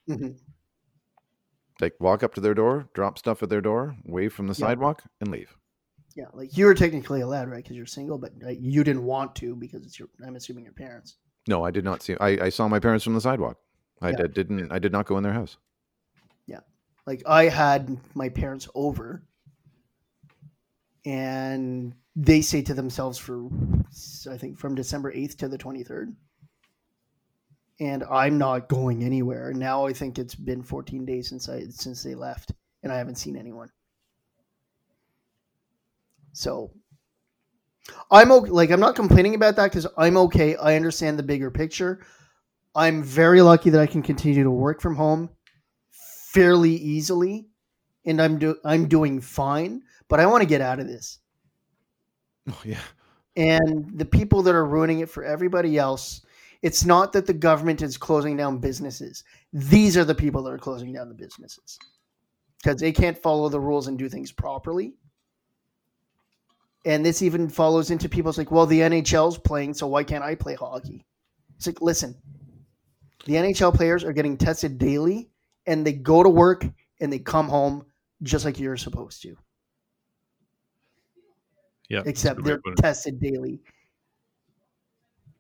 Mhm. Like walk up to their door, drop stuff at their door, wave from the Yeah. sidewalk, and leave. Yeah, like you were technically allowed, right? Because you're single, but uh, you didn't want to because it's your. I'm assuming your parents. No, I did not see. I, I saw my parents from the sidewalk. I Yeah. did, didn't. I did not go in their house. Yeah, like I had my parents over, and they say to themselves for, I think from December eighth to the twenty third. And I'm not going anywhere. Now I think it's been 14 days since I since they left, and I haven't seen anyone. So I'm okay. Like I'm not complaining about that because I'm okay. I understand the bigger picture. I'm very lucky that I can continue to work from home fairly easily, and I'm do I'm doing fine. But I want to get out of this. Oh yeah. And the people that are ruining it for everybody else, it's not that the government is closing down businesses. These are the people that are closing down the businesses because they can't follow the rules and do things properly. And this even follows into people's like, well, the NHL's playing, so why can't I play hockey? It's like, listen, the NHL players are getting tested daily and they go to work and they come home just like you're supposed to Yeah. except they're to tested daily.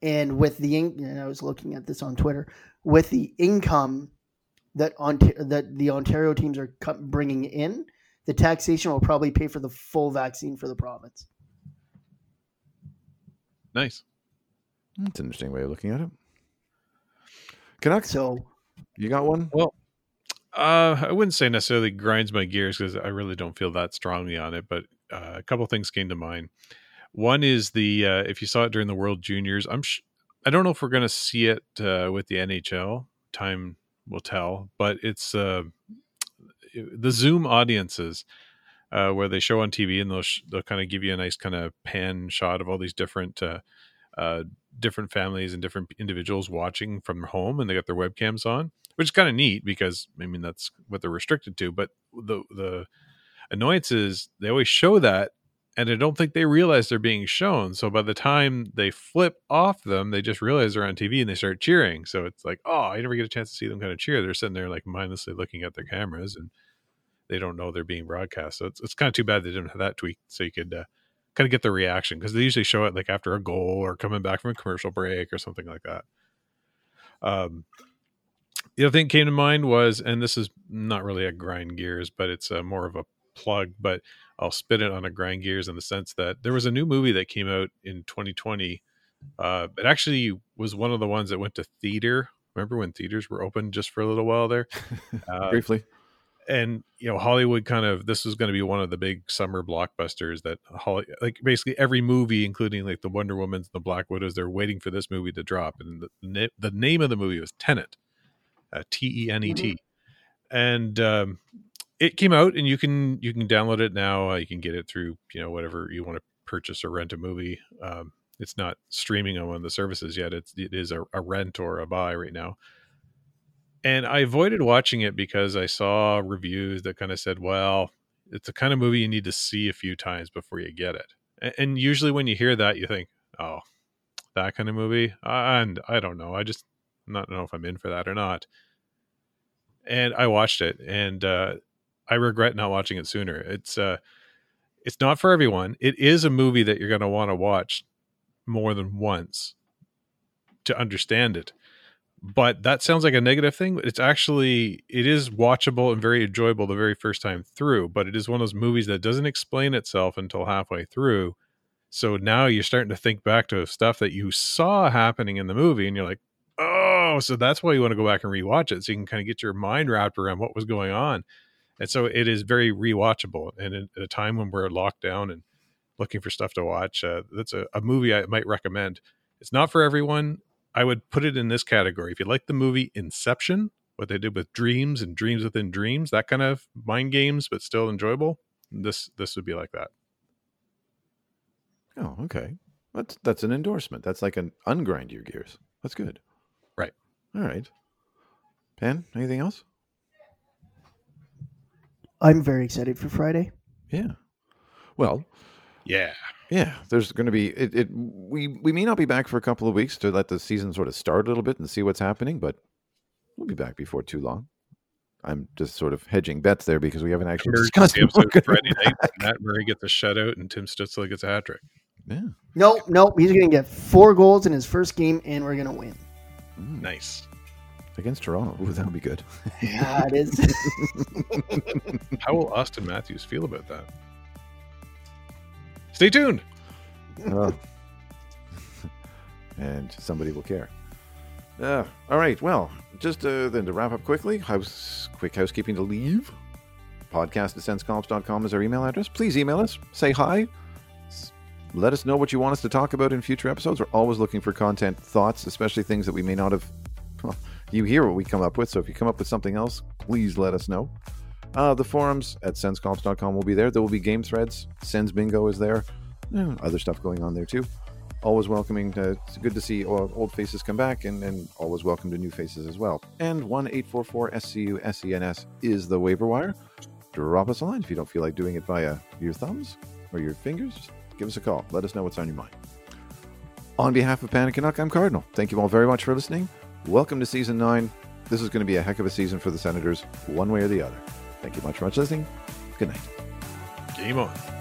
And with the in- and I was looking at this on Twitter with the income that Ont- that the Ontario teams are co- bringing in, the taxation will probably pay for the full vaccine for the province. Nice. That's an interesting way of looking at it. Canucks, So you got one? Well, uh, I wouldn't say necessarily grinds my gears because I really don't feel that strongly on it. But uh, a couple things came to mind. One is the uh, if you saw it during the World Juniors, I'm sh- I don't know if we're going to see it uh, with the NHL. Time will tell. But it's uh, the Zoom audiences uh, where they show on TV and they'll sh- they'll kind of give you a nice kind of pan shot of all these different uh, uh, different families and different individuals watching from home, and they got their webcams on, which is kind of neat because I mean that's what they're restricted to. But the the annoyance is they always show that, and I don't think they realize they're being shown. So by the time they flip off them, they just realize they're on TV and they start cheering. So it's like, oh, I never get a chance to see them kind of cheer. They're sitting there like mindlessly looking at their cameras and they don't know they're being broadcast. So it's, it's kind of too bad they didn't have that tweak so you could uh, kind of get the reaction because they usually show it like after a goal or coming back from a commercial break or something like that. Um, the other thing came to mind was, and this is not really a grind gears, but it's uh, more of a plug, but I'll spit it on a grind gears in the sense that there was a new movie that came out in 2020. Uh, it actually was one of the ones that went to theater. Remember when theaters were open just for a little while there? (laughs) Uh, Briefly. and you know hollywood kind of this was going to be one of the big summer blockbusters that Holly, like basically every movie including like the wonder womans the black widows they're waiting for this movie to drop and the, na- the name of the movie was tenet uh, t-e-n-e-t and um, it came out and you can you can download it now uh, you can get it through you know whatever you want to purchase or rent a movie um, it's not streaming on one of the services yet it's it is a, a rent or a buy right now and I avoided watching it because I saw reviews that kind of said, well, it's the kind of movie you need to see a few times before you get it. A- And usually when you hear that, you think, oh, that kind of movie? And I don't know. I just not know if I'm in for that or not. And I watched it and uh, I regret not watching it sooner. It's uh, it's not for everyone. It is a movie that you're going to want to watch more than once to understand it but that sounds like a negative thing it's actually it is watchable and very enjoyable the very first time through but it is one of those movies that doesn't explain itself until halfway through so now you're starting to think back to stuff that you saw happening in the movie and you're like oh so that's why you want to go back and rewatch it so you can kind of get your mind wrapped around what was going on and so it is very rewatchable and at a time when we're locked down and looking for stuff to watch uh, that's a, a movie i might recommend it's not for everyone I would put it in this category. If you like the movie Inception, what they did with dreams and dreams within dreams, that kind of mind games, but still enjoyable, this this would be like that. Oh, okay. That's that's an endorsement. That's like an ungrind your gears. That's good. Right. All right. Pen, anything else? I'm very excited for Friday. Yeah. Well, Yeah. yeah. There's going to be it, it. We we may not be back for a couple of weeks to let the season sort of start a little bit and see what's happening, but we'll be back before too long. I'm just sort of hedging bets there because we haven't actually discussed Emergency when we're episode gonna Friday be night. back. Matt Murray gets a shutout and Tim Stützle gets a hat trick. Yeah. Nope, nope. He's going to get four goals in his first game, and we're going to win. Mm. Nice. Against Toronto. (laughs) Ooh, that would be good. Yeah, it is. (laughs) How will Auston Matthews feel about that? Stay tuned. Oh. (laughs) and somebody will care. Uh, all right. Well, just uh, then to wrap up quickly, house quick housekeeping to leave. Podcast at sensecolumns.com is our email address. Please email us. Say hi. Let us know what you want us to talk about in future episodes. We're always looking for content, thoughts, especially things that we may not have. You hear what we come up with, so if you come up with something else, please let us know. Uh, the forums at sensecolumns.com will be there. There will be game threads. Sens Bingo is there. Eh, other stuff going on there too. Always welcoming. To, it's good to see old, faces come back, and, and always welcome to new faces as well. And one eight four four SCU SENS is the waiver wire. Drop us a line if you don't feel like doing it via your thumbs or your fingers. Give us a call. Let us know what's on your mind. On behalf of Panic and Canuck, I'm Cardinal. Thank you all very much for listening. Welcome to season nine. This is going to be a heck of a season for the Senators, one way or the other. Thank you much for much listening. Good night. Game on.